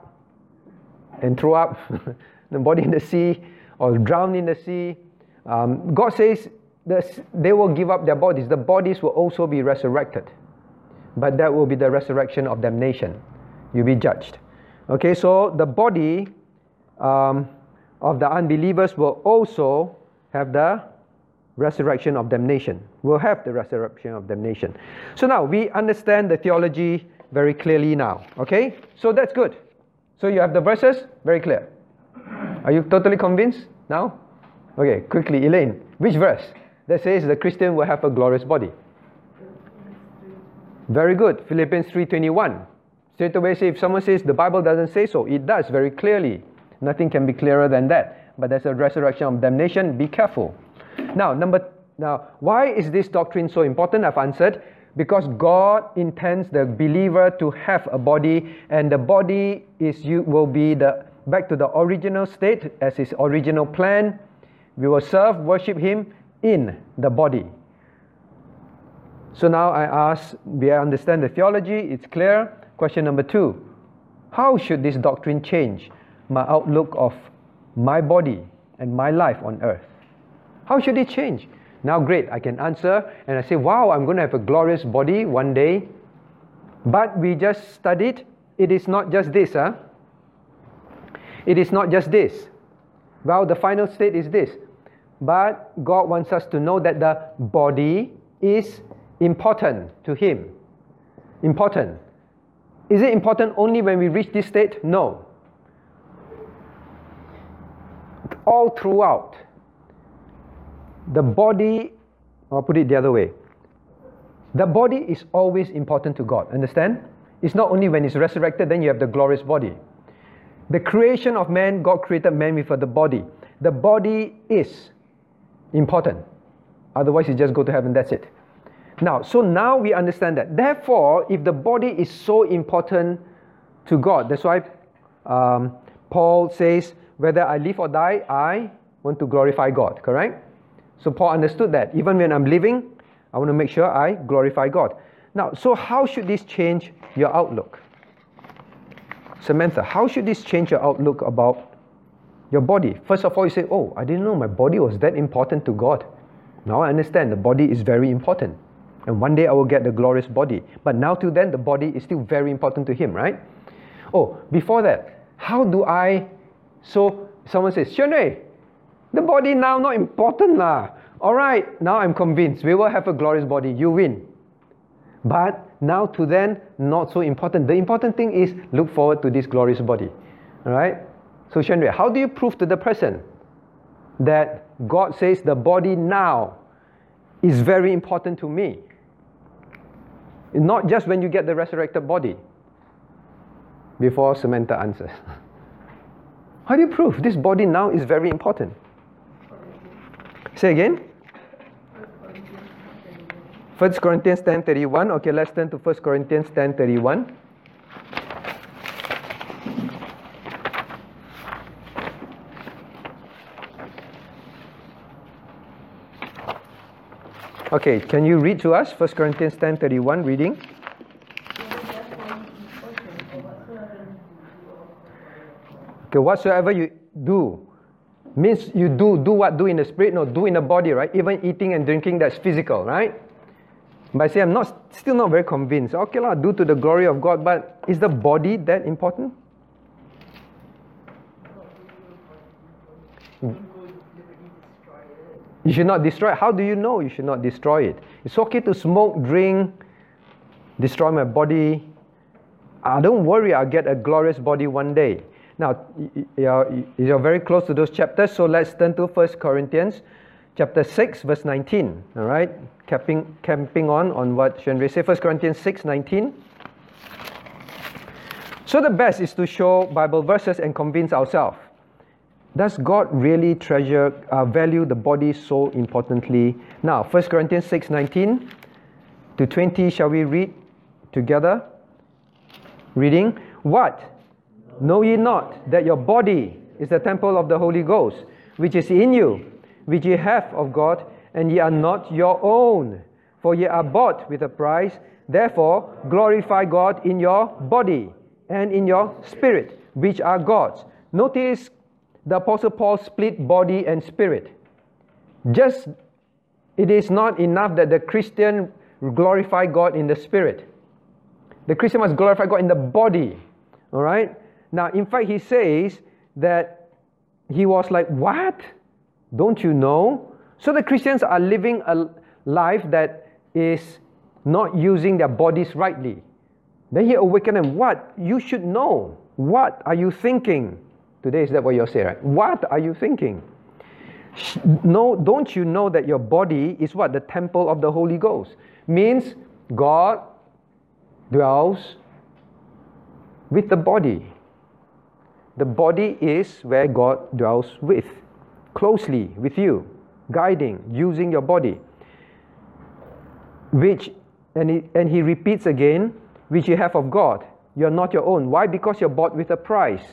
and threw up the body in the sea or drowned in the sea. Um, God says they will give up their bodies. The bodies will also be resurrected. But that will be the resurrection of damnation. You'll be judged. Okay, so the body um, of the unbelievers will also have the resurrection of damnation. We'll have the resurrection of damnation. So now we understand the theology very clearly now. Okay? So that's good. So you have the verses very clear. Are you totally convinced now? Okay, quickly, Elaine. Which verse that says the Christian will have a glorious body? Very good. Philippians 3:21. Straight away say if someone says the Bible doesn't say so, it does very clearly. Nothing can be clearer than that. But there's a resurrection of damnation. Be careful. Now, number now, why is this doctrine so important? I've answered because God intends the believer to have a body, and the body is you will be the back to the original state as his original plan. We will serve, worship Him in the body. So now I ask, we understand the theology, it's clear. Question number two How should this doctrine change my outlook of my body and my life on earth? How should it change? Now, great, I can answer and I say, wow, I'm going to have a glorious body one day. But we just studied, it is not just this, huh? It is not just this. Well, the final state is this. But God wants us to know that the body is important to Him. Important. Is it important only when we reach this state? No. All throughout the body, or put it the other way, the body is always important to God. Understand? It's not only when it's resurrected, then you have the glorious body. The creation of man, God created man with the body. The body is important. Otherwise, you just go to heaven, that's it. Now, so now we understand that. Therefore, if the body is so important to God, that's why um, Paul says, whether I live or die, I want to glorify God, correct? So Paul understood that. Even when I'm living, I want to make sure I glorify God. Now, so how should this change your outlook? Samantha, how should this change your outlook about your body? First of all, you say, Oh, I didn't know my body was that important to God. Now I understand the body is very important. And one day I will get the glorious body. But now till then, the body is still very important to Him, right? Oh, before that, how do I? So someone says, Shenrui, the body now not important lah. All right, now I'm convinced we will have a glorious body. You win. But now to then, not so important. The important thing is look forward to this glorious body. All right? So Shenrui, how do you prove to the person that God says the body now is very important to me? Not just when you get the resurrected body. Before Samantha answers. How do you prove this body now is very important? Say again. 1 Corinthians 10:31. Okay, let's turn to 1 Corinthians 10:31. Okay, can you read to us 1 Corinthians 10:31 reading? Okay, whatsoever you do means you do do what do in the spirit, no, do in the body, right? Even eating and drinking that's physical, right? But I say I'm not still not very convinced. Okay, lah, do to the glory of God, but is the body that important? You should not destroy it. How do you know you should not destroy it? It's okay to smoke, drink, destroy my body. I don't worry, I'll get a glorious body one day. Now, you're, very close to those chapters, so let's turn to 1 Corinthians chapter 6, verse 19. All right? Camping, camping on on what Shenrui said. 1 Corinthians 6, 19. So the best is to show Bible verses and convince ourselves. Does God really treasure, uh, value the body so importantly? Now, 1 Corinthians 6 19 to 20, shall we read together? Reading. What? Know ye not that your body is the temple of the Holy Ghost, which is in you, which ye have of God, and ye are not your own? For ye are bought with a price. Therefore, glorify God in your body and in your spirit, which are God's. Notice the Apostle Paul split body and spirit. Just it is not enough that the Christian glorify God in the spirit. The Christian must glorify God in the body. All right? Now, in fact, he says that he was like, What? Don't you know? So the Christians are living a life that is not using their bodies rightly. Then he awakened them. What? You should know. What are you thinking? Today, is that what you're saying, right? What are you thinking? No, don't you know that your body is what? The temple of the Holy Ghost. Means God dwells with the body. The body is where God dwells with, closely with you, guiding, using your body. Which, and he, and he repeats again, which you have of God. You're not your own. Why? Because you're bought with a price.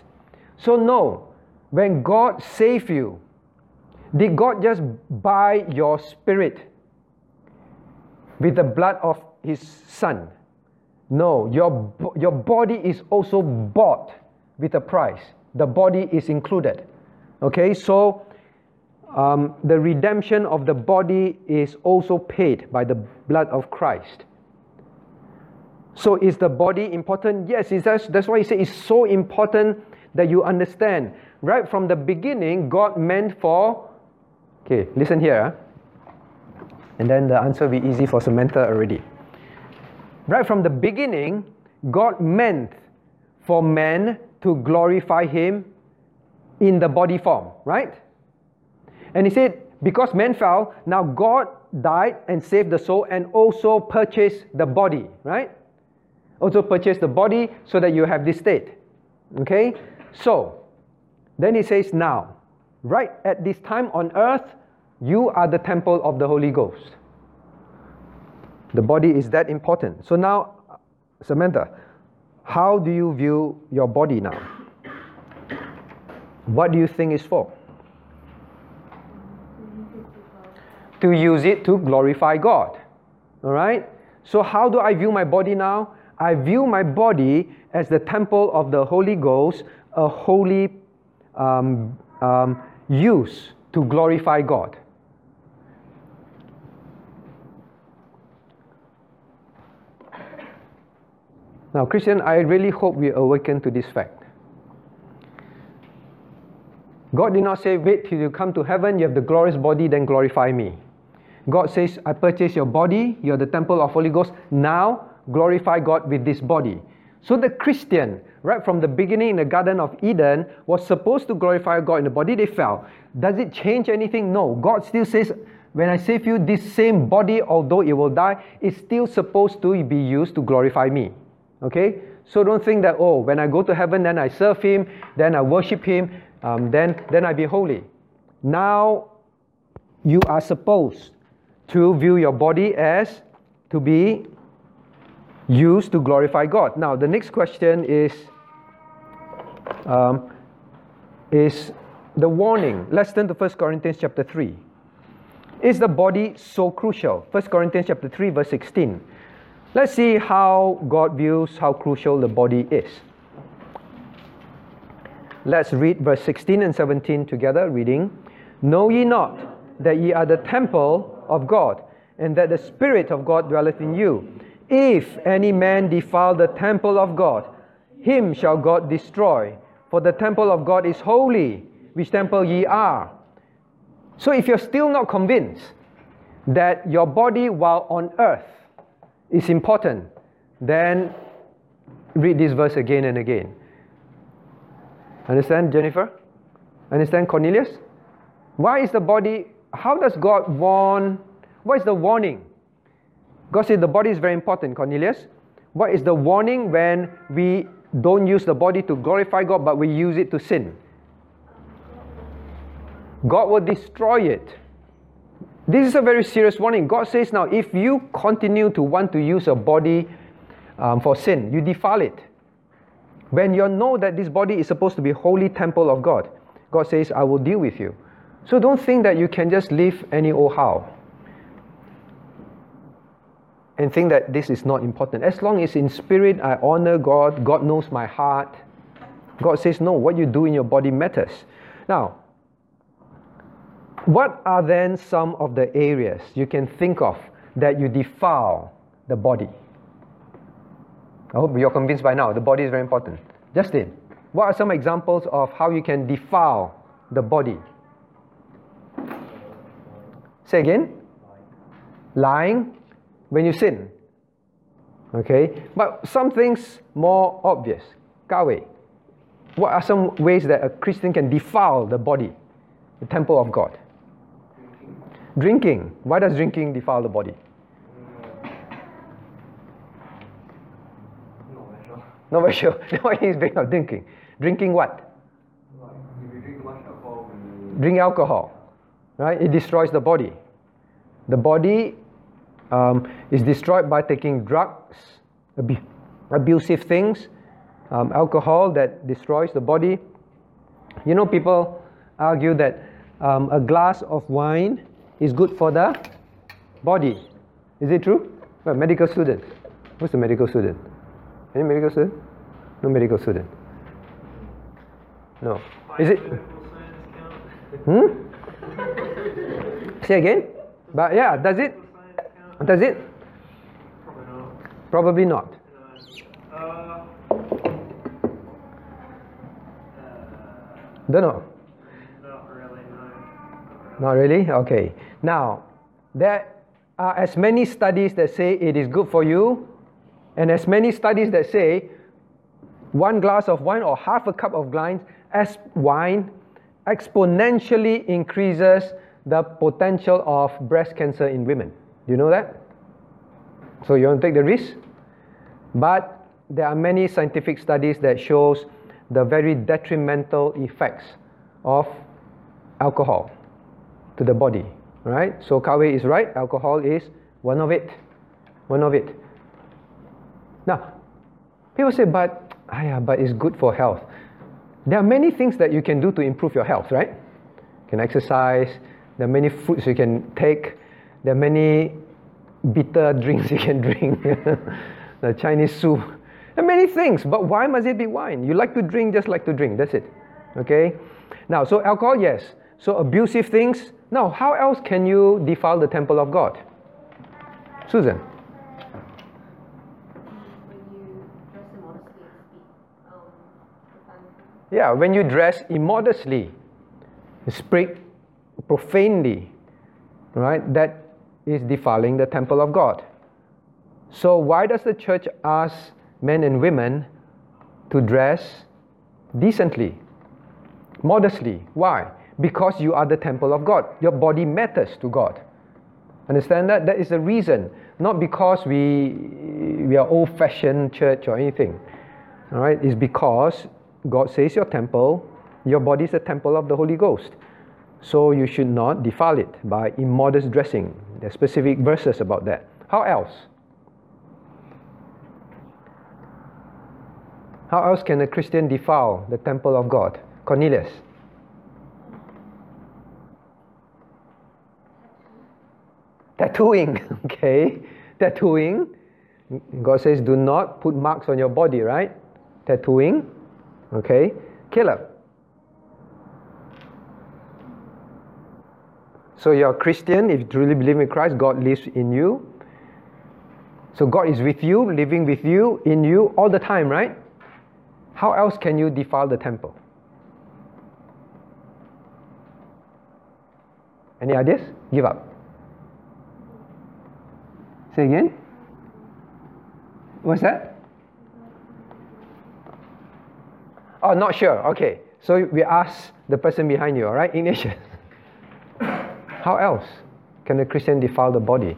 So, no, when God saved you, did God just buy your spirit with the blood of His Son? No, your, your body is also bought with a price. The body is included. Okay, so um, the redemption of the body is also paid by the blood of Christ. So is the body important? Yes, that's, that's why he said it's so important that you understand. Right from the beginning, God meant for. Okay, listen here. Ah. And then the answer will be easy for Samantha already. Right from the beginning, God meant for man to glorify Him in the body form, right? And He said, because man fell, now God died and saved the soul and also purchased the body, right? Also purchased the body so that you have this state. Okay? So, then He says, now, right at this time on earth, you are the temple of the Holy Ghost. The body is that important. So now, Samantha, how do you view your body now? what do you think is for? To use it to glorify God. All right? So, how do I view my body now? I view my body as the temple of the Holy Ghost, a holy um, um, use to glorify God. Now, Christian, I really hope we awaken to this fact. God did not say, wait till you come to heaven, you have the glorious body, then glorify me. God says, I purchase your body, you're the temple of Holy Ghost. Now glorify God with this body. So the Christian, right from the beginning in the Garden of Eden, was supposed to glorify God in the body they fell. Does it change anything? No. God still says, when I save you, this same body, although it will die, is still supposed to be used to glorify me. Okay? So don't think that, oh, when I go to heaven, then I serve Him, then I worship Him, um, then, then I be holy. Now, you are supposed to view your body as to be used to glorify God. Now, the next question is um, is the warning. Let's turn to 1 Corinthians chapter 3. Is the body so crucial? 1 Corinthians chapter 3, verse 16. Let's see how God views how crucial the body is. Let's read verse 16 and 17 together, reading. Know ye not that ye are the temple of God, and that the Spirit of God dwelleth in you? If any man defile the temple of God, him shall God destroy. For the temple of God is holy, which temple ye are. So if you're still not convinced that your body while on earth is important, then read this verse again and again. Understand, Jennifer? Understand, Cornelius? Why is the body, how does God warn? What is the warning? God said the body is very important, Cornelius. What is the warning when we don't use the body to glorify God, but we use it to sin? God will destroy it. This is a very serious warning. God says now, if you continue to want to use a body um, for sin, you defile it. When you know that this body is supposed to be holy temple of God, God says, I will deal with you. So don't think that you can just live any old how. And think that this is not important. As long as in spirit I honor God, God knows my heart. God says, no, what you do in your body matters. Now, what are then some of the areas you can think of that you defile the body? I hope you're convinced by now. The body is very important. Justin, what are some examples of how you can defile the body? Say again? Lying when you sin. Okay? But some things more obvious. Kawe. What are some ways that a Christian can defile the body, the temple of God? Drinking. Why does drinking defile the body? No, I'm not very sure. Why he's bringing up drinking? Drinking what? Drink alcohol, right? It destroys the body. The body um, is destroyed by taking drugs, ab- abusive things, um, alcohol that destroys the body. You know, people argue that um, a glass of wine is good for the body. Is it true? Well, medical student. Who's a medical student? Any medical student? No medical student. No. Is it? Hmm? Say again? But yeah, does it? Does it? Probably not. Uh, don't know. Not really, no. Not really? Okay. Now, there are as many studies that say it is good for you, and as many studies that say one glass of wine or half a cup of wine as wine exponentially increases the potential of breast cancer in women. Do you know that? So you want to take the risk? But there are many scientific studies that shows the very detrimental effects of alcohol to the body. Right? So Kawe is right. Alcohol is one of it. One of it. Now, people say, but, but it's good for health. There are many things that you can do to improve your health, right? You can exercise, there are many foods you can take, there are many bitter drinks you can drink, the Chinese soup. Are many things, but why must it be wine? You like to drink, just like to drink, that's it. Okay? Now, so alcohol, yes. So abusive things. Now, how else can you defile the temple of God? Susan. Yeah, when you dress immodestly, speak profanely, right? That is defiling the temple of God. So, why does the church ask men and women to dress decently, modestly? Why? Because you are the temple of God. Your body matters to God. Understand that? That is the reason, not because we, we are old fashioned church or anything. All right? It's because God says your temple, your body is the temple of the Holy Ghost. So you should not defile it by immodest dressing. There are specific verses about that. How else? How else can a Christian defile the temple of God? Cornelius. Tattooing, okay? Tattooing. God says, do not put marks on your body, right? Tattooing. Okay? Caleb. So you're a Christian, if you truly believe in Christ, God lives in you. So God is with you, living with you, in you all the time, right? How else can you defile the temple? Any ideas? Give up. Say again? What's that? Oh, not sure. Okay. So we ask the person behind you, all right? Ignatius. How else can a Christian defile the body?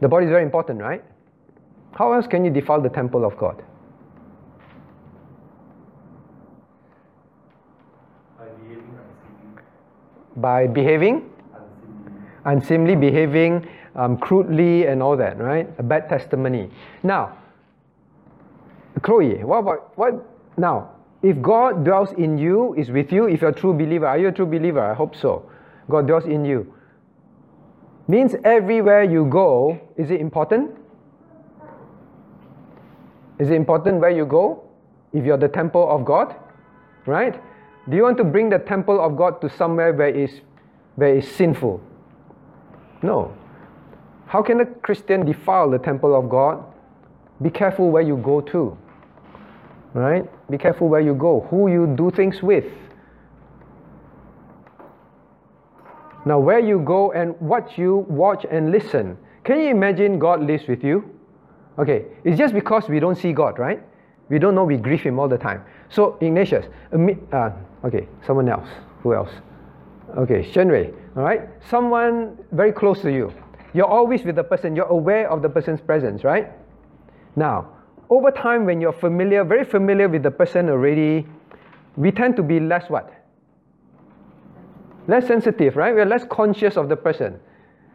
The body is very important, right? How else can you defile the temple of God? By behaving unseemly, behaving um, crudely, and all that, right? A bad testimony. Now, Chloe, what about what? Now, if God dwells in you, is with you, if you're a true believer, are you a true believer? I hope so. God dwells in you. Means everywhere you go, is it important? Is it important where you go? If you're the temple of God, right? Do you want to bring the temple of God to somewhere where is where is sinful? No. How can a Christian defile the temple of God? Be careful where you go to. Right? Be careful where you go, who you do things with. Now, where you go and what you watch and listen. Can you imagine God lives with you? Okay, it's just because we don't see God, right? We don't know we grieve Him all the time. So, Ignatius, uh, okay, someone else. Who else? Okay, Shenrei, all right? Someone very close to you. You're always with the person, you're aware of the person's presence, right? Now, over time, when you're familiar, very familiar with the person already, we tend to be less what? Less sensitive, right? We're less conscious of the person.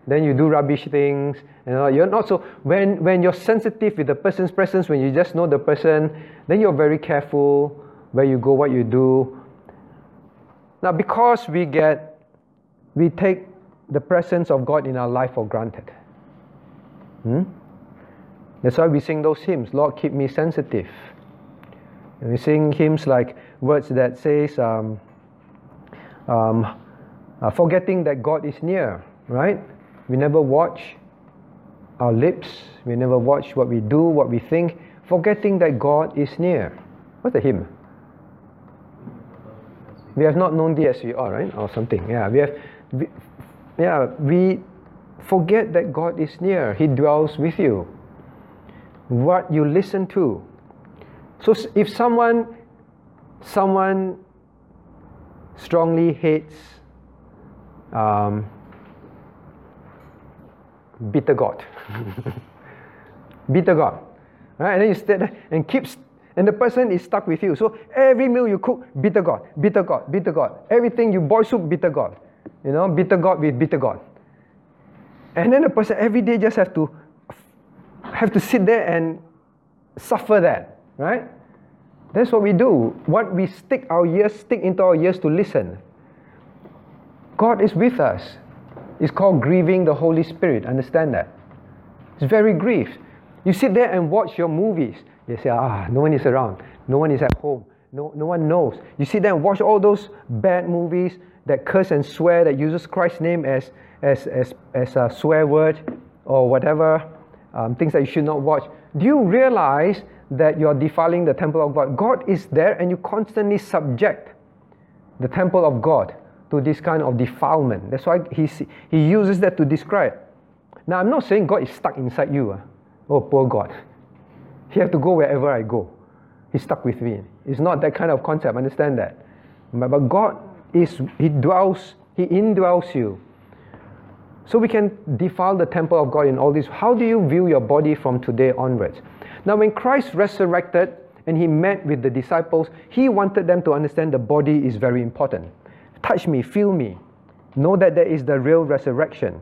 Then you do rubbish things, you know, you're not so. When when you're sensitive with the person's presence, when you just know the person, then you're very careful where you go, what you do. Now, because we get, we take the presence of God in our life for granted. Hmm? That's why we sing those hymns, Lord, keep me sensitive. And we sing hymns like words that says, um, um, uh, forgetting that God is near, right? We never watch our lips, we never watch what we do, what we think, forgetting that God is near. What's the hymn? We have not known thee as we are, right? Or something. Yeah, we have, we, yeah, we forget that God is near. He dwells with you. What you listen to. So if someone, someone strongly hates um, bitter gourd. bitter gourd. Right? And then you stay there and keeps and the person is stuck with you. So every meal you cook, bitter gourd, bitter gourd, bitter gourd. Everything you boil soup, bitter gourd. You know, bitter gourd with bitter gourd. And then the person every day just have to have to sit there and suffer that, right? That's what we do. What we stick our ears, stick into our ears to listen. God is with us. It's called grieving the Holy Spirit. Understand that? It's very grieved. You sit there and watch your movies. You say, ah, no one is around. No one is at home. No, no one knows. You sit there and watch all those bad movies that curse and swear, that uses Christ's name as, as, as, as a swear word or whatever, um, things that you should not watch. Do you realize that you're defiling the temple of God? God is there and you constantly subject the temple of God to this kind of defilement. That's why he, he uses that to describe. Now, I'm not saying God is stuck inside you. Uh. Oh, poor God. He has to go wherever I go. He's stuck with me. It's not that kind of concept. Understand that. But, but God is, He dwells, He indwells you. So we can defile the temple of God in all this. How do you view your body from today onwards? Now, when Christ resurrected and He met with the disciples, He wanted them to understand the body is very important touch me, feel me. Know that there is the real resurrection.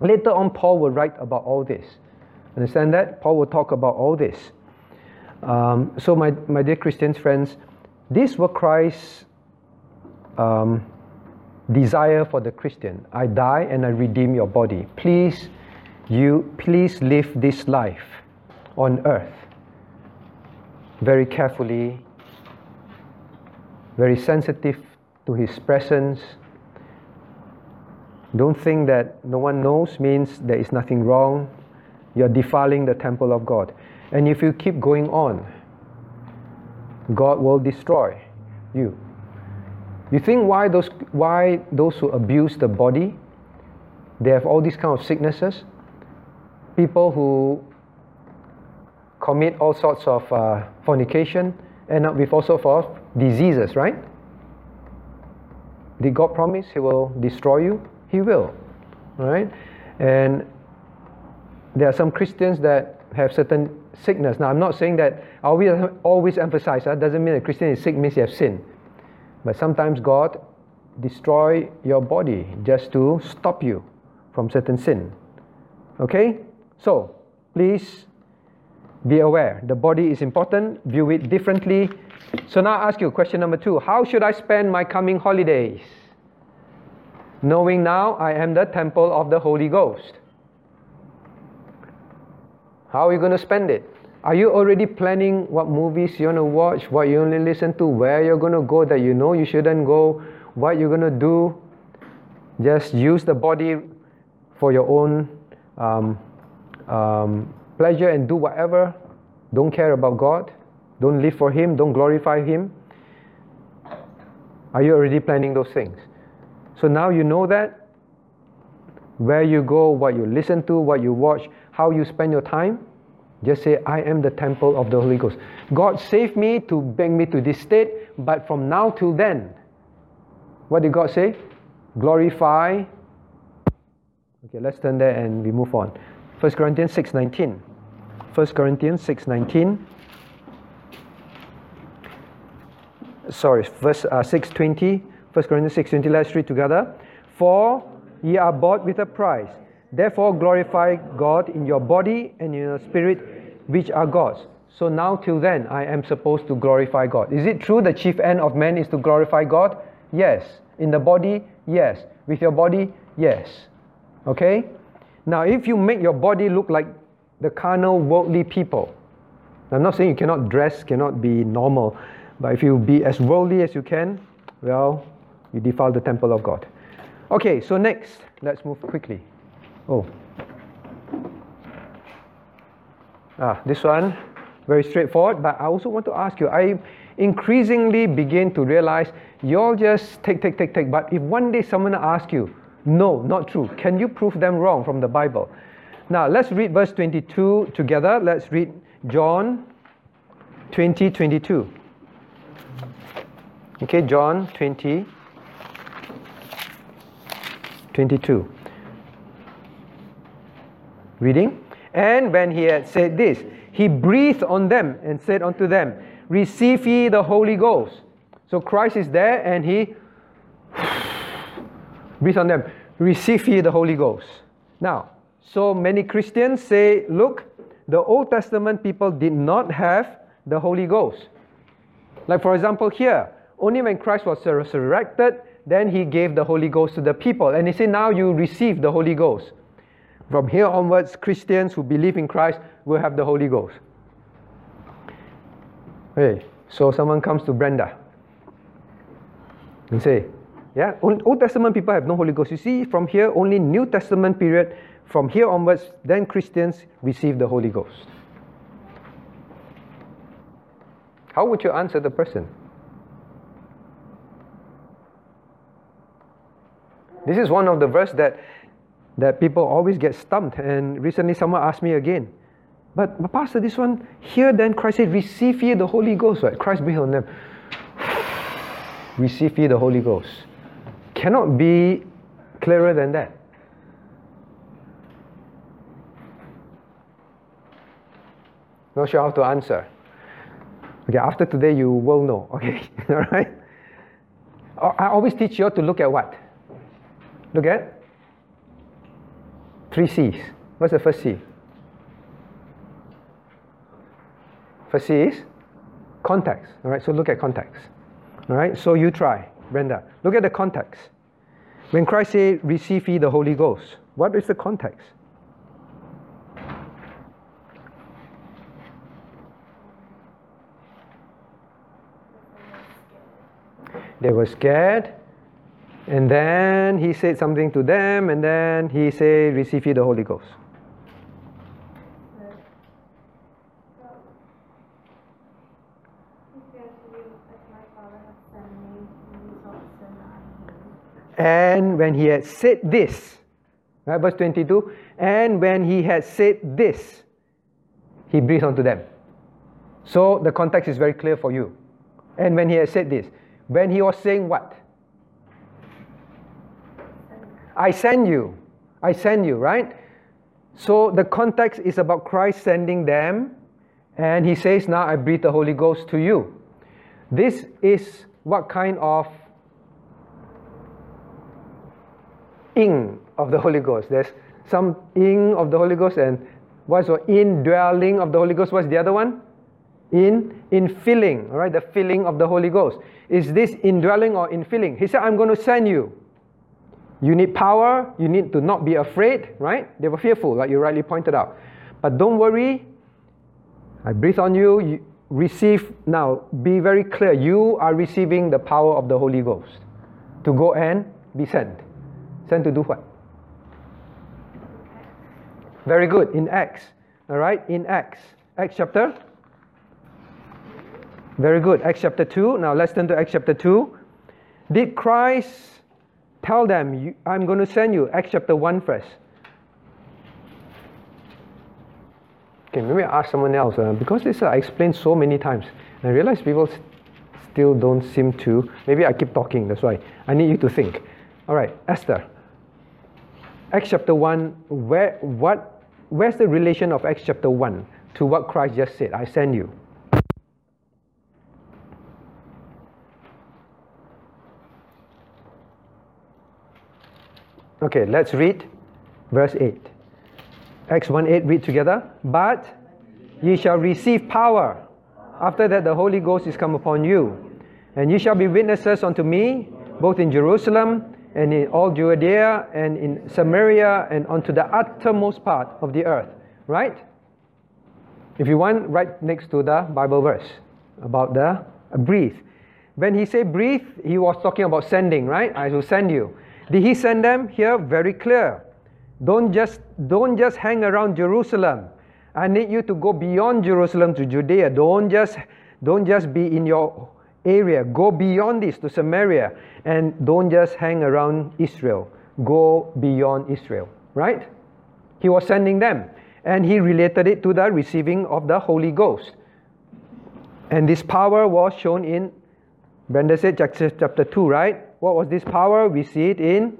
Later on, Paul will write about all this. Understand that? Paul will talk about all this. Um, so, my, my dear Christians, friends, this was Christ's um, desire for the Christian. I die and I redeem your body. Please, you, please live this life on earth very carefully, very sensitive to His presence. Don't think that no one knows means there is nothing wrong. You're defiling the temple of God. And if you keep going on, God will destroy you. You think why those, why those who abuse the body, they have all these kind of sicknesses? People who commit all sorts of uh, fornication end up with all sorts of diseases, right? Did God promise He will destroy you? He will. Right? And there are some Christians that have certain sickness. Now, I'm not saying that I always, always emphasize that doesn't mean a Christian is sick means you have sin. But sometimes God destroy your body just to stop you from certain sin. Okay? So, please be aware. The body is important. View it differently. So now I ask you question number two. How should I spend my coming holidays? Knowing now I am the temple of the Holy Ghost. How are you going to spend it? Are you already planning what movies you're going to watch, what you only listen to, where you're going to go that you know you shouldn't go, what you're going to do? Just use the body for your own um, um, pleasure and do whatever. Don't care about God. Don't live for Him. Don't glorify Him. Are you already planning those things? So now you know that. Where you go, what you listen to, what you watch, how you spend your time. Just say, I am the temple of the Holy Ghost. God saved me to bring me to this state, but from now till then, what did God say? Glorify. Okay, let's turn there and we move on. 1 Corinthians 6.19. 1 Corinthians 6.19. sorry, verse uh, 620, 1 Corinthians 620, let's read together. For ye are bought with a price. Therefore glorify God in your body and in your spirit, which are God's. So now till then, I am supposed to glorify God. Is it true the chief end of man is to glorify God? Yes. In the body? Yes. With your body? Yes. Okay? Now, if you make your body look like the carnal, worldly people, I'm not saying you cannot dress, cannot be normal, but if you be as worldly as you can, well, you defile the temple of God. Okay, so next, let's move quickly. Oh. Ah, this one, very straightforward, but I also want to ask you, I increasingly begin to realize you all just take, take, take, take, but if one day someone asks you, no, not true, can you prove them wrong from the Bible? Now, let's read verse 22 together. Let's read John 20, 22. Okay, John 20, 22. Reading. And when he had said this, he breathed on them and said unto them, Receive ye the Holy Ghost. So Christ is there and he breathed on them, Receive ye the Holy Ghost. Now, so many Christians say, Look, the Old Testament people did not have the Holy Ghost. Like, for example, here, only when Christ was resurrected, then he gave the Holy Ghost to the people. And he said, Now you receive the Holy Ghost. From here onwards, Christians who believe in Christ will have the Holy Ghost. Hey, so someone comes to Brenda and say, yeah, Old Testament people have no Holy Ghost. You see, from here, only New Testament period, from here onwards, then Christians receive the Holy Ghost. How would you answer the person? This is one of the verse that that people always get stumped. And recently, someone asked me again, but, but Pastor, this one here, then Christ said, "Receive ye the Holy Ghost." Right? Christ breathed on them. Receive ye the Holy Ghost. Cannot be clearer than that. Not sure how to answer. Okay, after today you will know. Okay, all right. I always teach you to look at what? Look at three C's. What's the first C? First C is context. All right, so look at context. All right, so you try, Brenda. Look at the context. When Christ said, Receive ye the Holy Ghost, what is the context? They were scared. And then he said something to them, and then he said, Receive ye the Holy Ghost. And when he had said this, right, verse 22, and when he had said this, he breathed onto them. So the context is very clear for you. And when he had said this, when he was saying what? I send you. I send you, right? So the context is about Christ sending them, and he says, Now I breathe the Holy Ghost to you. This is what kind of ing of the Holy Ghost? There's some ing of the Holy Ghost, and what's the indwelling of the Holy Ghost? What's the other one? In infilling, all right? The filling of the Holy Ghost. Is this indwelling or infilling? He said, I'm going to send you. You need power. You need to not be afraid, right? They were fearful, like you rightly pointed out. But don't worry. I breathe on you. you receive now. Be very clear. You are receiving the power of the Holy Ghost to go and be sent. Sent to do what? Very good. In Acts. All right. In Acts. Acts chapter. Very good. Acts chapter 2. Now let's turn to Acts chapter 2. Did Christ Tell them, I'm going to send you. Acts chapter 1 first. Okay, maybe ask someone else uh, because this uh, I explained so many times. I realize people still don't seem to. Maybe I keep talking, that's why. I need you to think. All right, Esther. Acts chapter 1, where, what, where's the relation of Acts chapter 1 to what Christ just said? I send you. Okay, let's read verse 8. Acts 1 8, read together. But ye shall receive power. After that, the Holy Ghost is come upon you. And ye shall be witnesses unto me, both in Jerusalem and in all Judea and in Samaria and unto the uttermost part of the earth. Right? If you want, right next to the Bible verse about the breathe. When he said breathe, he was talking about sending, right? I will send you. Did he send them? Here, very clear. Don't just, don't just hang around Jerusalem. I need you to go beyond Jerusalem to Judea. Don't just, don't just be in your area. Go beyond this to Samaria. And don't just hang around Israel. Go beyond Israel. Right? He was sending them. And he related it to the receiving of the Holy Ghost. And this power was shown in, Brenda said, chapter 2, right? What was this power? We see it in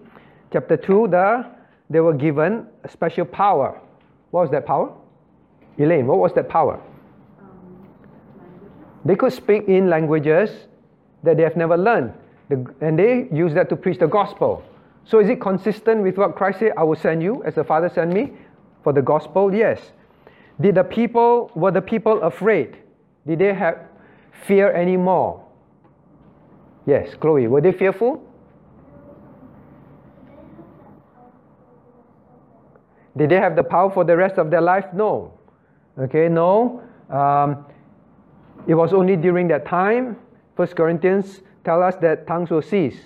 chapter 2. The, they were given a special power. What was that power? Elaine, what was that power? Um, they could speak in languages that they have never learned. The, and they use that to preach the gospel. So is it consistent with what Christ said, I will send you as the Father sent me for the gospel? Yes. Did the people, were the people afraid? Did they have, fear anymore. Yes, Chloe, were they fearful? Did they have the power for the rest of their life? No. Okay, no. Um, it was only during that time. First Corinthians tell us that tongues will cease.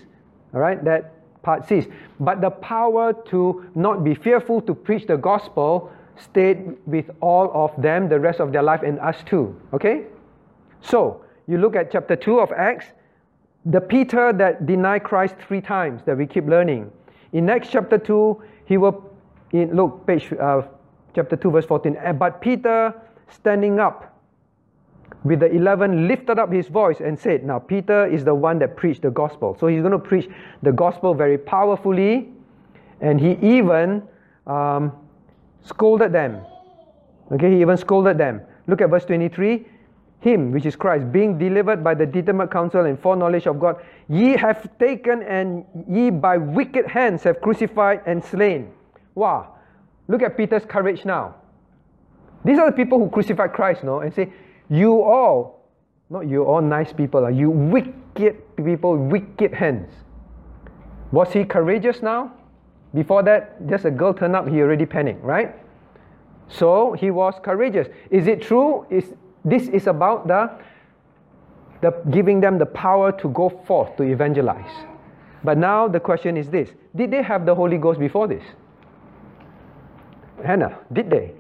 All right, that part cease. But the power to not be fearful to preach the gospel stayed with all of them the rest of their life and us too. Okay? So, you look at chapter 2 of Acts, the Peter that denied Christ three times that we keep learning. In Acts chapter 2, he will, in, look, page, uh, chapter 2, verse 14. But Peter, standing up with the 11, lifted up his voice and said, Now, Peter is the one that preached the gospel. So he's going to preach the gospel very powerfully. And he even um, scolded them. Okay, he even scolded them. Look at verse 23 him, which is Christ, being delivered by the determined counsel and foreknowledge of God, ye have taken and ye by wicked hands have crucified and slain. Wow. Look at Peter's courage now. These are the people who crucified Christ, no? And say, you all, not you all nice people, uh, you wicked people, wicked hands. Was he courageous now? Before that, just a girl turned up, he already panicked, right? So he was courageous. Is it true? Is this is about the, the giving them the power to go forth to evangelize. But now the question is this Did they have the Holy Ghost before this? Hannah, did they?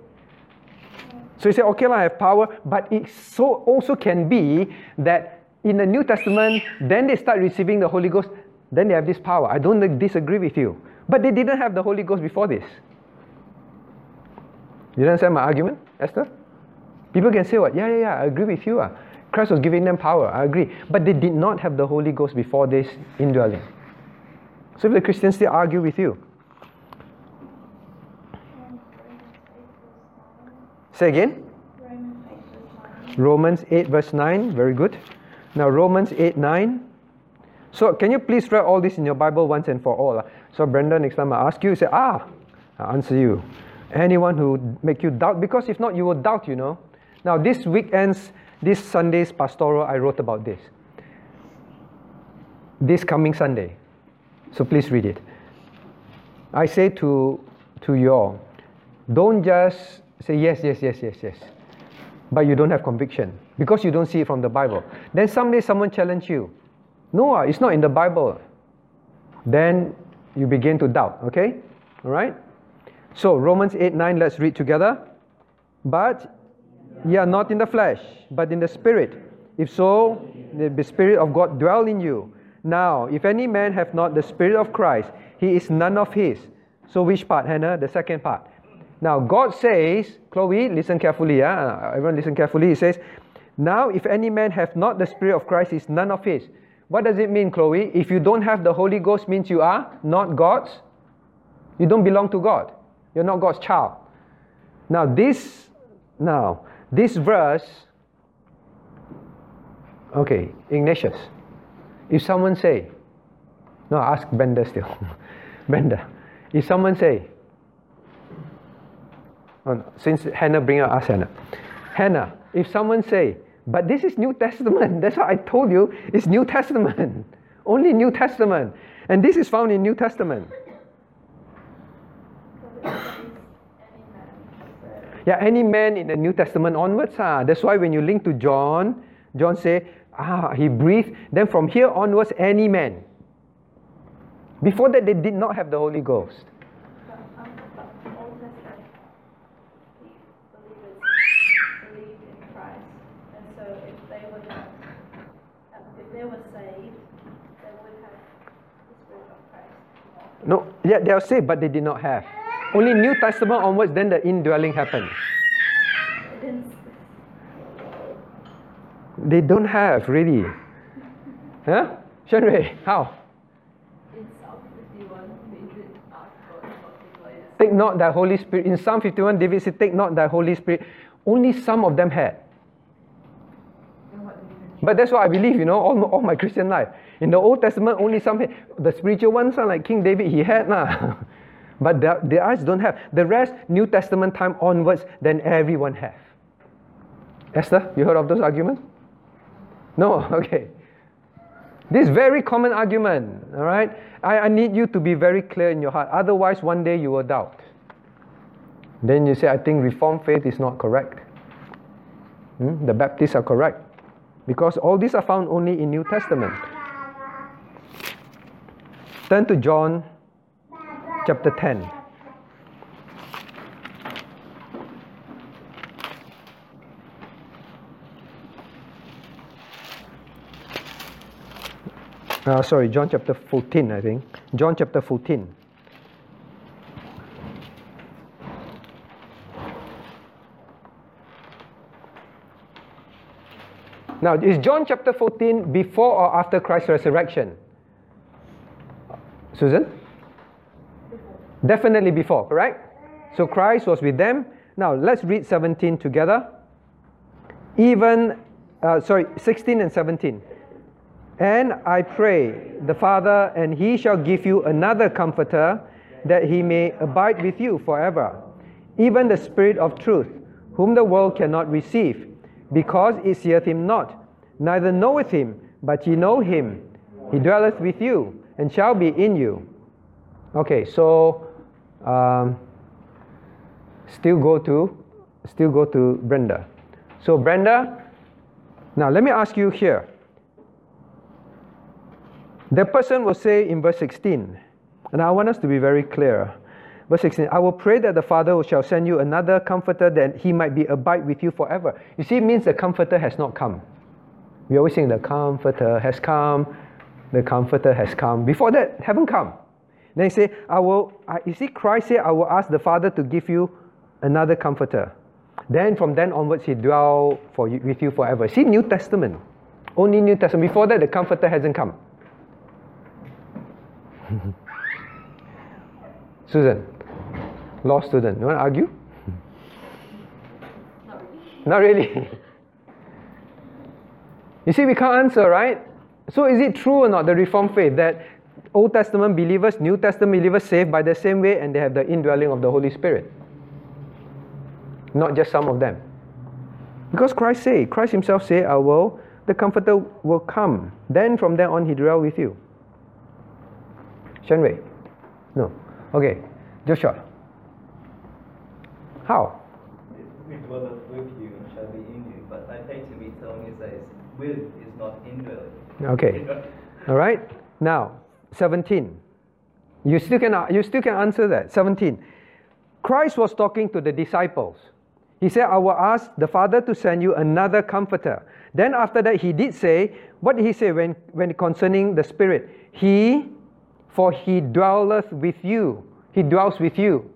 So you say, okay, I have power, but it so also can be that in the New Testament, then they start receiving the Holy Ghost, then they have this power. I don't disagree with you. But they didn't have the Holy Ghost before this. You understand my argument, Esther? People can say what? Yeah, yeah, yeah, I agree with you. Uh. Christ was giving them power, I agree. But they did not have the Holy Ghost before this indwelling. So if the Christians still argue with you. Say again? Romans 8 verse 9. Very good. Now Romans 8 9. So can you please write all this in your Bible once and for all? Uh? So Brenda, next time I ask you, say, ah, I answer you. Anyone who make you doubt, because if not, you will doubt, you know. Now, this weekend's, this Sunday's pastoral, I wrote about this. This coming Sunday. So please read it. I say to, to you all, don't just say yes, yes, yes, yes, yes, but you don't have conviction because you don't see it from the Bible. Then someday someone challenge you. No, it's not in the Bible. Then you begin to doubt, okay? All right? So, Romans 8 9, let's read together. But Ye are not in the flesh, but in the spirit. If so, the Spirit of God dwell in you. Now, if any man have not the Spirit of Christ, he is none of his. So, which part, Hannah? The second part. Now, God says, Chloe, listen carefully. Yeah? Everyone listen carefully. He says, Now, if any man have not the Spirit of Christ, is none of his. What does it mean, Chloe? If you don't have the Holy Ghost, means you are not God's. You don't belong to God. You're not God's child. Now, this, now, this verse, okay, Ignatius, if someone say, no, ask Bender still. Bender, if someone say, oh, since Hannah bring up, ask Hannah. Hannah, if someone say, but this is New Testament, that's what I told you, it's New Testament. Only New Testament. And this is found in New Testament. Yeah, any man in the New Testament onwards. Ah. That's why when you link to John, John say, ah, he breathed. Then from here onwards, any man. Before that, they did not have the Holy Ghost. No, yeah, they are saved, but they did not have. Only New Testament onwards, then the indwelling happened. They don't have really. Huh? Shenrui, how? Take not thy Holy Spirit. In Psalm 51, David said, Take not thy Holy Spirit. Only some of them had. But that's what I believe, you know, all, all my Christian life. In the Old Testament, only some had. The spiritual ones, like King David, he had. Nah. But the, the others don't have. The rest, New Testament time onwards, then everyone have. Esther, you heard of those arguments? No, okay. This very common argument, all right? I, I need you to be very clear in your heart. Otherwise, one day you will doubt. Then you say, I think Reformed faith is not correct. Hmm? The Baptists are correct. Because all these are found only in New Testament. Turn to John chapter 10. Uh, sorry, John chapter 14, I think. John chapter 14. Now, is John chapter 14 before or after Christ's resurrection? Susan? Definitely before, correct? So Christ was with them. Now, let's read 17 together. Even, uh, sorry, 16 and 17. And I pray the Father, and he shall give you another comforter, that he may abide with you forever, even the Spirit of truth, whom the world cannot receive, because it seeth him not, neither knoweth him, but ye know him. He dwelleth with you, and shall be in you. Okay, so um, still go to still go to Brenda. So Brenda, now let me ask you here. The person will say in verse 16, and I want us to be very clear. Verse 16, I will pray that the Father shall send you another comforter that he might be abide with you forever. You see, it means the comforter has not come. We always sing the comforter has come, the comforter has come. Before that, haven't come. Then he say, I will, I, you see, Christ said, I will ask the Father to give you another comforter. Then from then onwards, he dwell for you, with you forever. See, New Testament. Only New Testament. Before that, the comforter hasn't come. Susan, law student, you want to argue? Not really. you see, we can't answer, right? So, is it true or not, the Reformed faith, that Old Testament believers, New Testament believers saved by the same way and they have the indwelling of the Holy Spirit? Not just some of them. Because Christ say, Christ himself say, I will, the Comforter will come. Then from there on, he dwell with you. Shenwei? No. Okay. Joshua. How? We dwelleth with you and shall be in you. But I think to be telling me says with is not indwelling. Okay. All right. Now, 17. You still can you still can answer that. 17. Christ was talking to the disciples. He said, I will ask the Father to send you another comforter. Then after that, he did say, what did he say when, when concerning the Spirit? He, for he dwelleth with you. He dwells with you.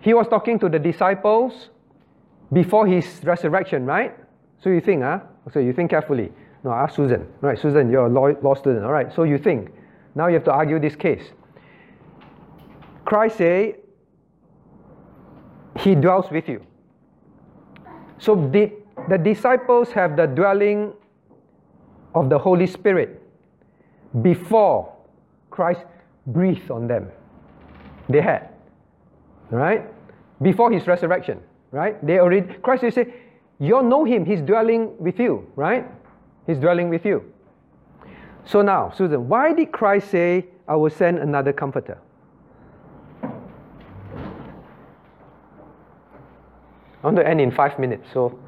He was talking to the disciples before his resurrection, right? So you think, huh? So you think carefully. No, ask Susan. Right, Susan, you're a law, law student. All right, so you think. Now you have to argue this case. Christ say, He dwells with you. So the, the disciples have the dwelling of the Holy Spirit before Christ breathed on them. They had. Right? Before his resurrection. Right? They already Christ will say, You know him, he's dwelling with you, right? He's dwelling with you. So now, Susan, why did Christ say, I will send another comforter? I want to end in five minutes, so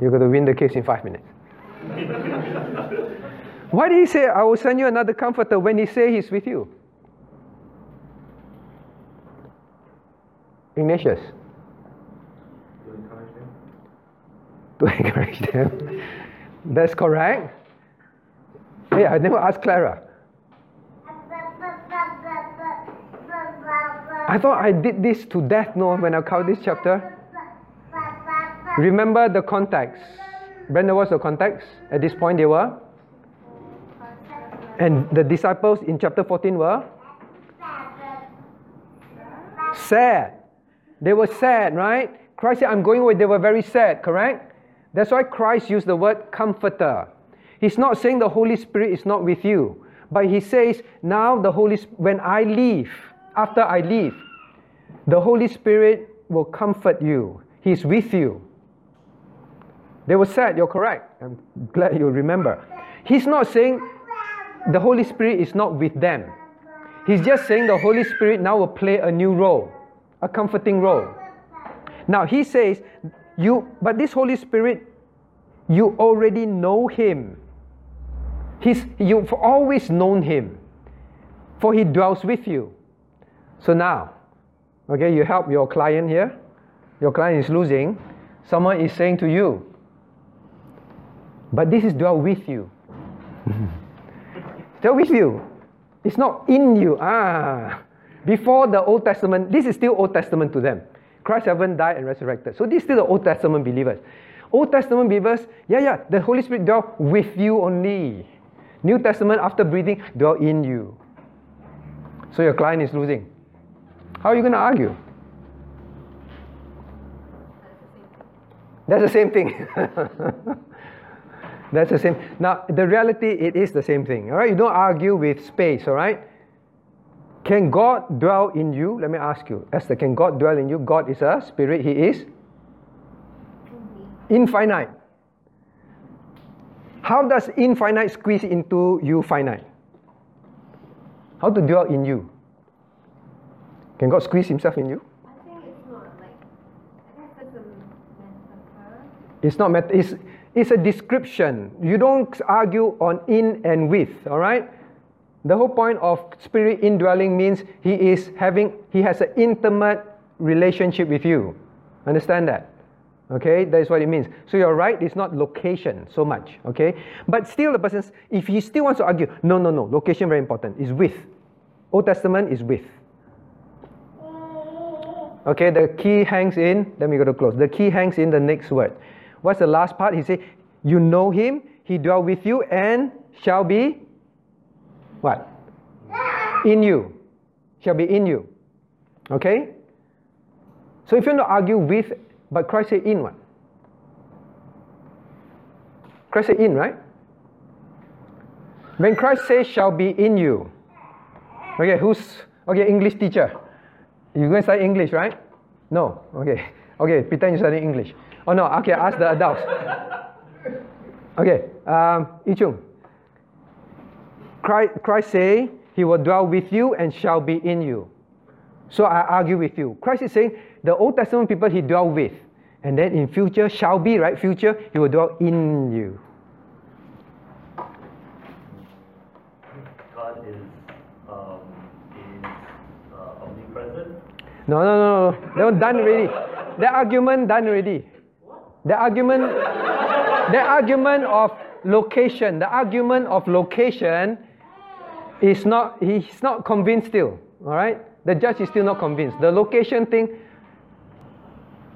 you're going to win the case in five minutes. Why did he say, I will send you another comforter when he say he's with you? Ignatius. To encourage them. To encourage them. That's correct. Hey, I never asked Clara. I thought I did this to death, no, when I covered this chapter. Remember the context. Brenda, what's the context? At this point, they were? And the disciples in chapter 14 were? Sad. They were sad, right? Christ said, I'm going away. They were very sad, correct? That's why Christ used the word comforter. He's not saying the Holy Spirit is not with you, but he says, now the Holy when I leave, after I leave, the Holy Spirit will comfort you. He's with you. They were sad, you're correct. I'm glad you remember. He's not saying the Holy Spirit is not with them. He's just saying the Holy Spirit now will play a new role, a comforting role. Now he says, you but this Holy Spirit, you already know him. He's, you've always known him, for he dwells with you. So now, okay, you help your client here. Your client is losing. Someone is saying to you, but this is dwell with you. dwell with you. It's not in you. Ah. Before the Old Testament, this is still Old Testament to them. Christ haven't died and resurrected. So this is still the Old Testament believers. Old Testament believers, yeah, yeah, the Holy Spirit dwell with you only. New Testament, after breathing, dwell in you. So your client is losing. How are you going to argue? That's the same thing. That's the same. Now, the reality, it is the same thing. All right, you don't argue with space. All right. Can God dwell in you? Let me ask you, Esther. Can God dwell in you? God is a spirit. He is infinite. How does infinite squeeze into you finite? How to dwell in you? Can God squeeze Himself in you? I think it's not like, I that's a metaphor. It's not met- it's, it's a description. You don't argue on in and with, all right? The whole point of spirit indwelling means he is having he has an intimate relationship with you. Understand that? Okay, that is what it means. So you're right, it's not location so much. Okay, but still the person, if he still wants to argue, no, no, no, location very important. Is with. Old Testament is with. Okay, the key hangs in. Then we go to close. The key hangs in the next word. What's the last part? He said, you know him, he dwell with you, and shall be what? In you. Shall be in you. Okay? So if you want to argue with, but Christ said in what? Christ said in, right? When Christ says shall be in you. Okay, who's okay, English teacher? You going to study English, right? No. Okay. Okay, pretend you're studying English. Oh no, okay, ask the adults. Okay, um, Yi Chung. Christ, Christ say he will dwell with you and shall be in you. So I argue with you. Christ is saying the Old Testament people he dwell with. And then in future shall be, right? Future, he will dwell in you. God is, um, is uh, omnipresent. No, no, no, no. That one done already. The argument done already. The argument, the argument of location, the argument of location is not, he's not convinced still. All right? The judge is still not convinced. The location thing,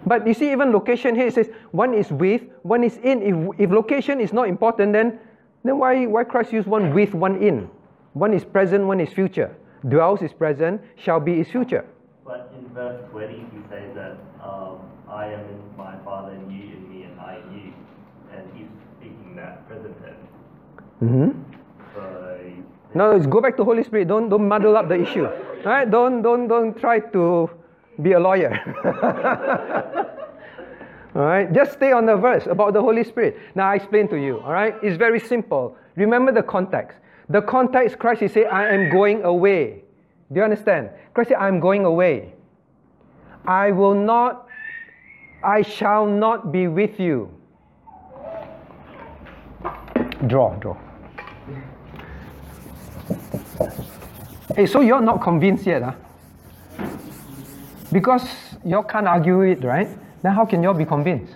but you see, even location here, it says one is with, one is in. If, if location is not important, then, then why, why Christ use one with, one in? One is present, one is future. Dwells is present, shall be is future. But in verse 20, he says that um, I am in my Father, and you in me, and I in you. And he's speaking that present tense. Mm-hmm. So, No, it's go back to Holy Spirit. Don't don't muddle up the issue. All right? Don't don't don't try to be a lawyer. all right? Just stay on the verse about the Holy Spirit. Now I explain to you. All right? It's very simple. Remember the context. The context, Christ is saying, I am going away. Do you understand? Christ said, I am going away. I will not, I shall not be with you. Draw, draw. Hey, so you're not convinced yet, huh? Because y'all can't argue it, right? Then how can y'all be convinced?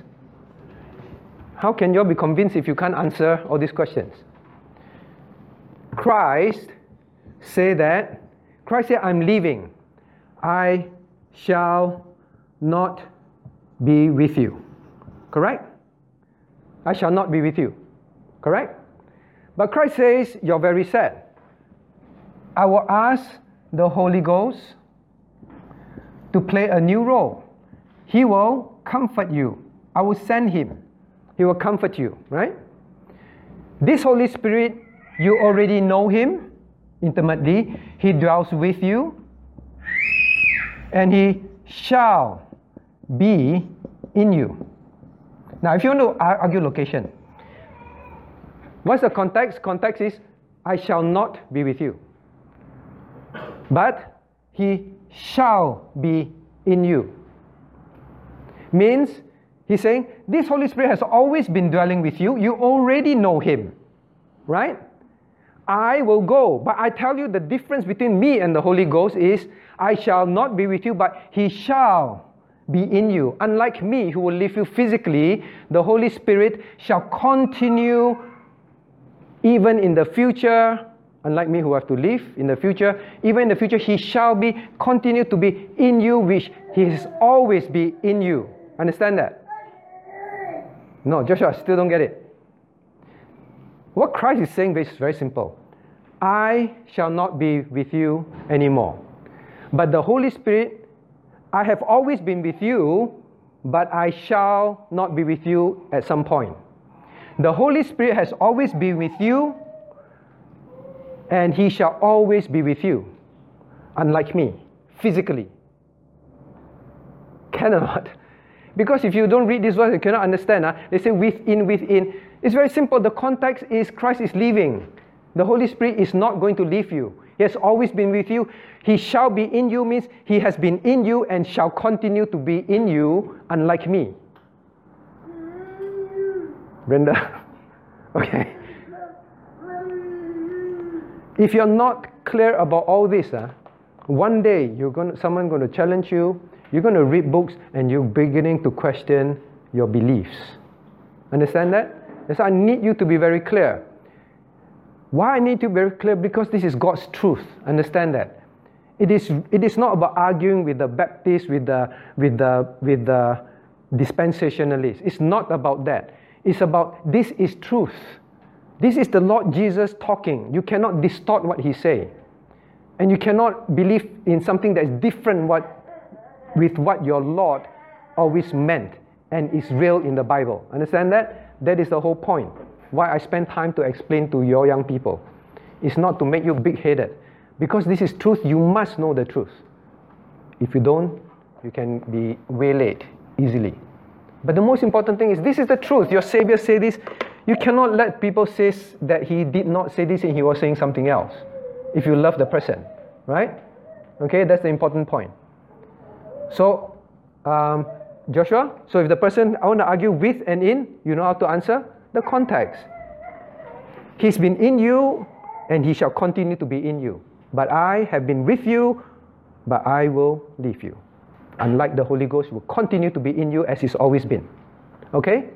How can y'all be convinced if you can't answer all these questions? Christ say that Christ said, I'm leaving. I shall not be with you. Correct? I shall not be with you. Correct? But Christ says, You're very sad. I will ask the Holy Ghost to play a new role. He will comfort you. I will send him. He will comfort you, right? This Holy Spirit, you already know him intimately. He dwells with you. And he shall be in you. Now, if you want to ar- argue location, what's the context? Context is, I shall not be with you. But he shall be in you. Means, he's saying, this Holy Spirit has always been dwelling with you. You already know him. Right? I will go. But I tell you, the difference between me and the Holy Ghost is I shall not be with you, but He shall be in you. Unlike me, who will leave you physically, the Holy Spirit shall continue even in the future. Unlike me, who have to live in the future, even in the future, He shall be continue to be in you, which He has always be in you. Understand that? No, Joshua, I still don't get it. What Christ is saying is very simple I shall not be with you anymore. But the Holy Spirit, I have always been with you, but I shall not be with you at some point. The Holy Spirit has always been with you, and He shall always be with you, unlike me, physically. Cannot. Because if you don't read this verse, you cannot understand. Huh? They say within, within. It's very simple. The context is Christ is leaving. The Holy Spirit is not going to leave you. He has always been with you. He shall be in you means He has been in you and shall continue to be in you, unlike me. Brenda? Okay. If you're not clear about all this, uh, one day you're going someone going to challenge you, you're going to read books and you're beginning to question your beliefs. Understand that? Yes, I need you to be very clear. Why I need to be very clear? Because this is God's truth. Understand that. It is, it is not about arguing with the Baptists, with the, with the, with the dispensationalists. It's not about that. It's about this is truth. This is the Lord Jesus talking. You cannot distort what He say. And you cannot believe in something that is different what, with what your Lord always meant and is real in the Bible. Understand that? That is the whole point. Why I spend time to explain to your young people. It's not to make you big headed. Because this is truth, you must know the truth. If you don't, you can be waylaid easily. But the most important thing is this is the truth. Your Savior said this. You cannot let people say that he did not say this and he was saying something else. If you love the person, right? Okay, that's the important point. So, um, Joshua, so if the person I want to argue with and in, you know how to answer? The context. He's been in you and he shall continue to be in you. But I have been with you, but I will leave you. Unlike the Holy Ghost, will continue to be in you as He's always been. Okay?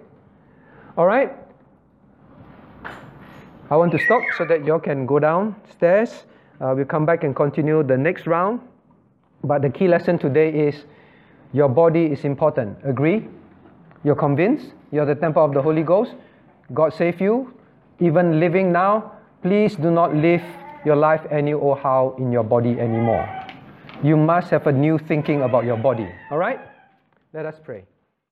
All right? I want to stop so that you all can go downstairs. Uh, we'll come back and continue the next round. But the key lesson today is your body is important. Agree? You're convinced? You're the temple of the Holy Ghost? God save you? Even living now, please do not live your life any or how in your body anymore. You must have a new thinking about your body. All right? Let us pray.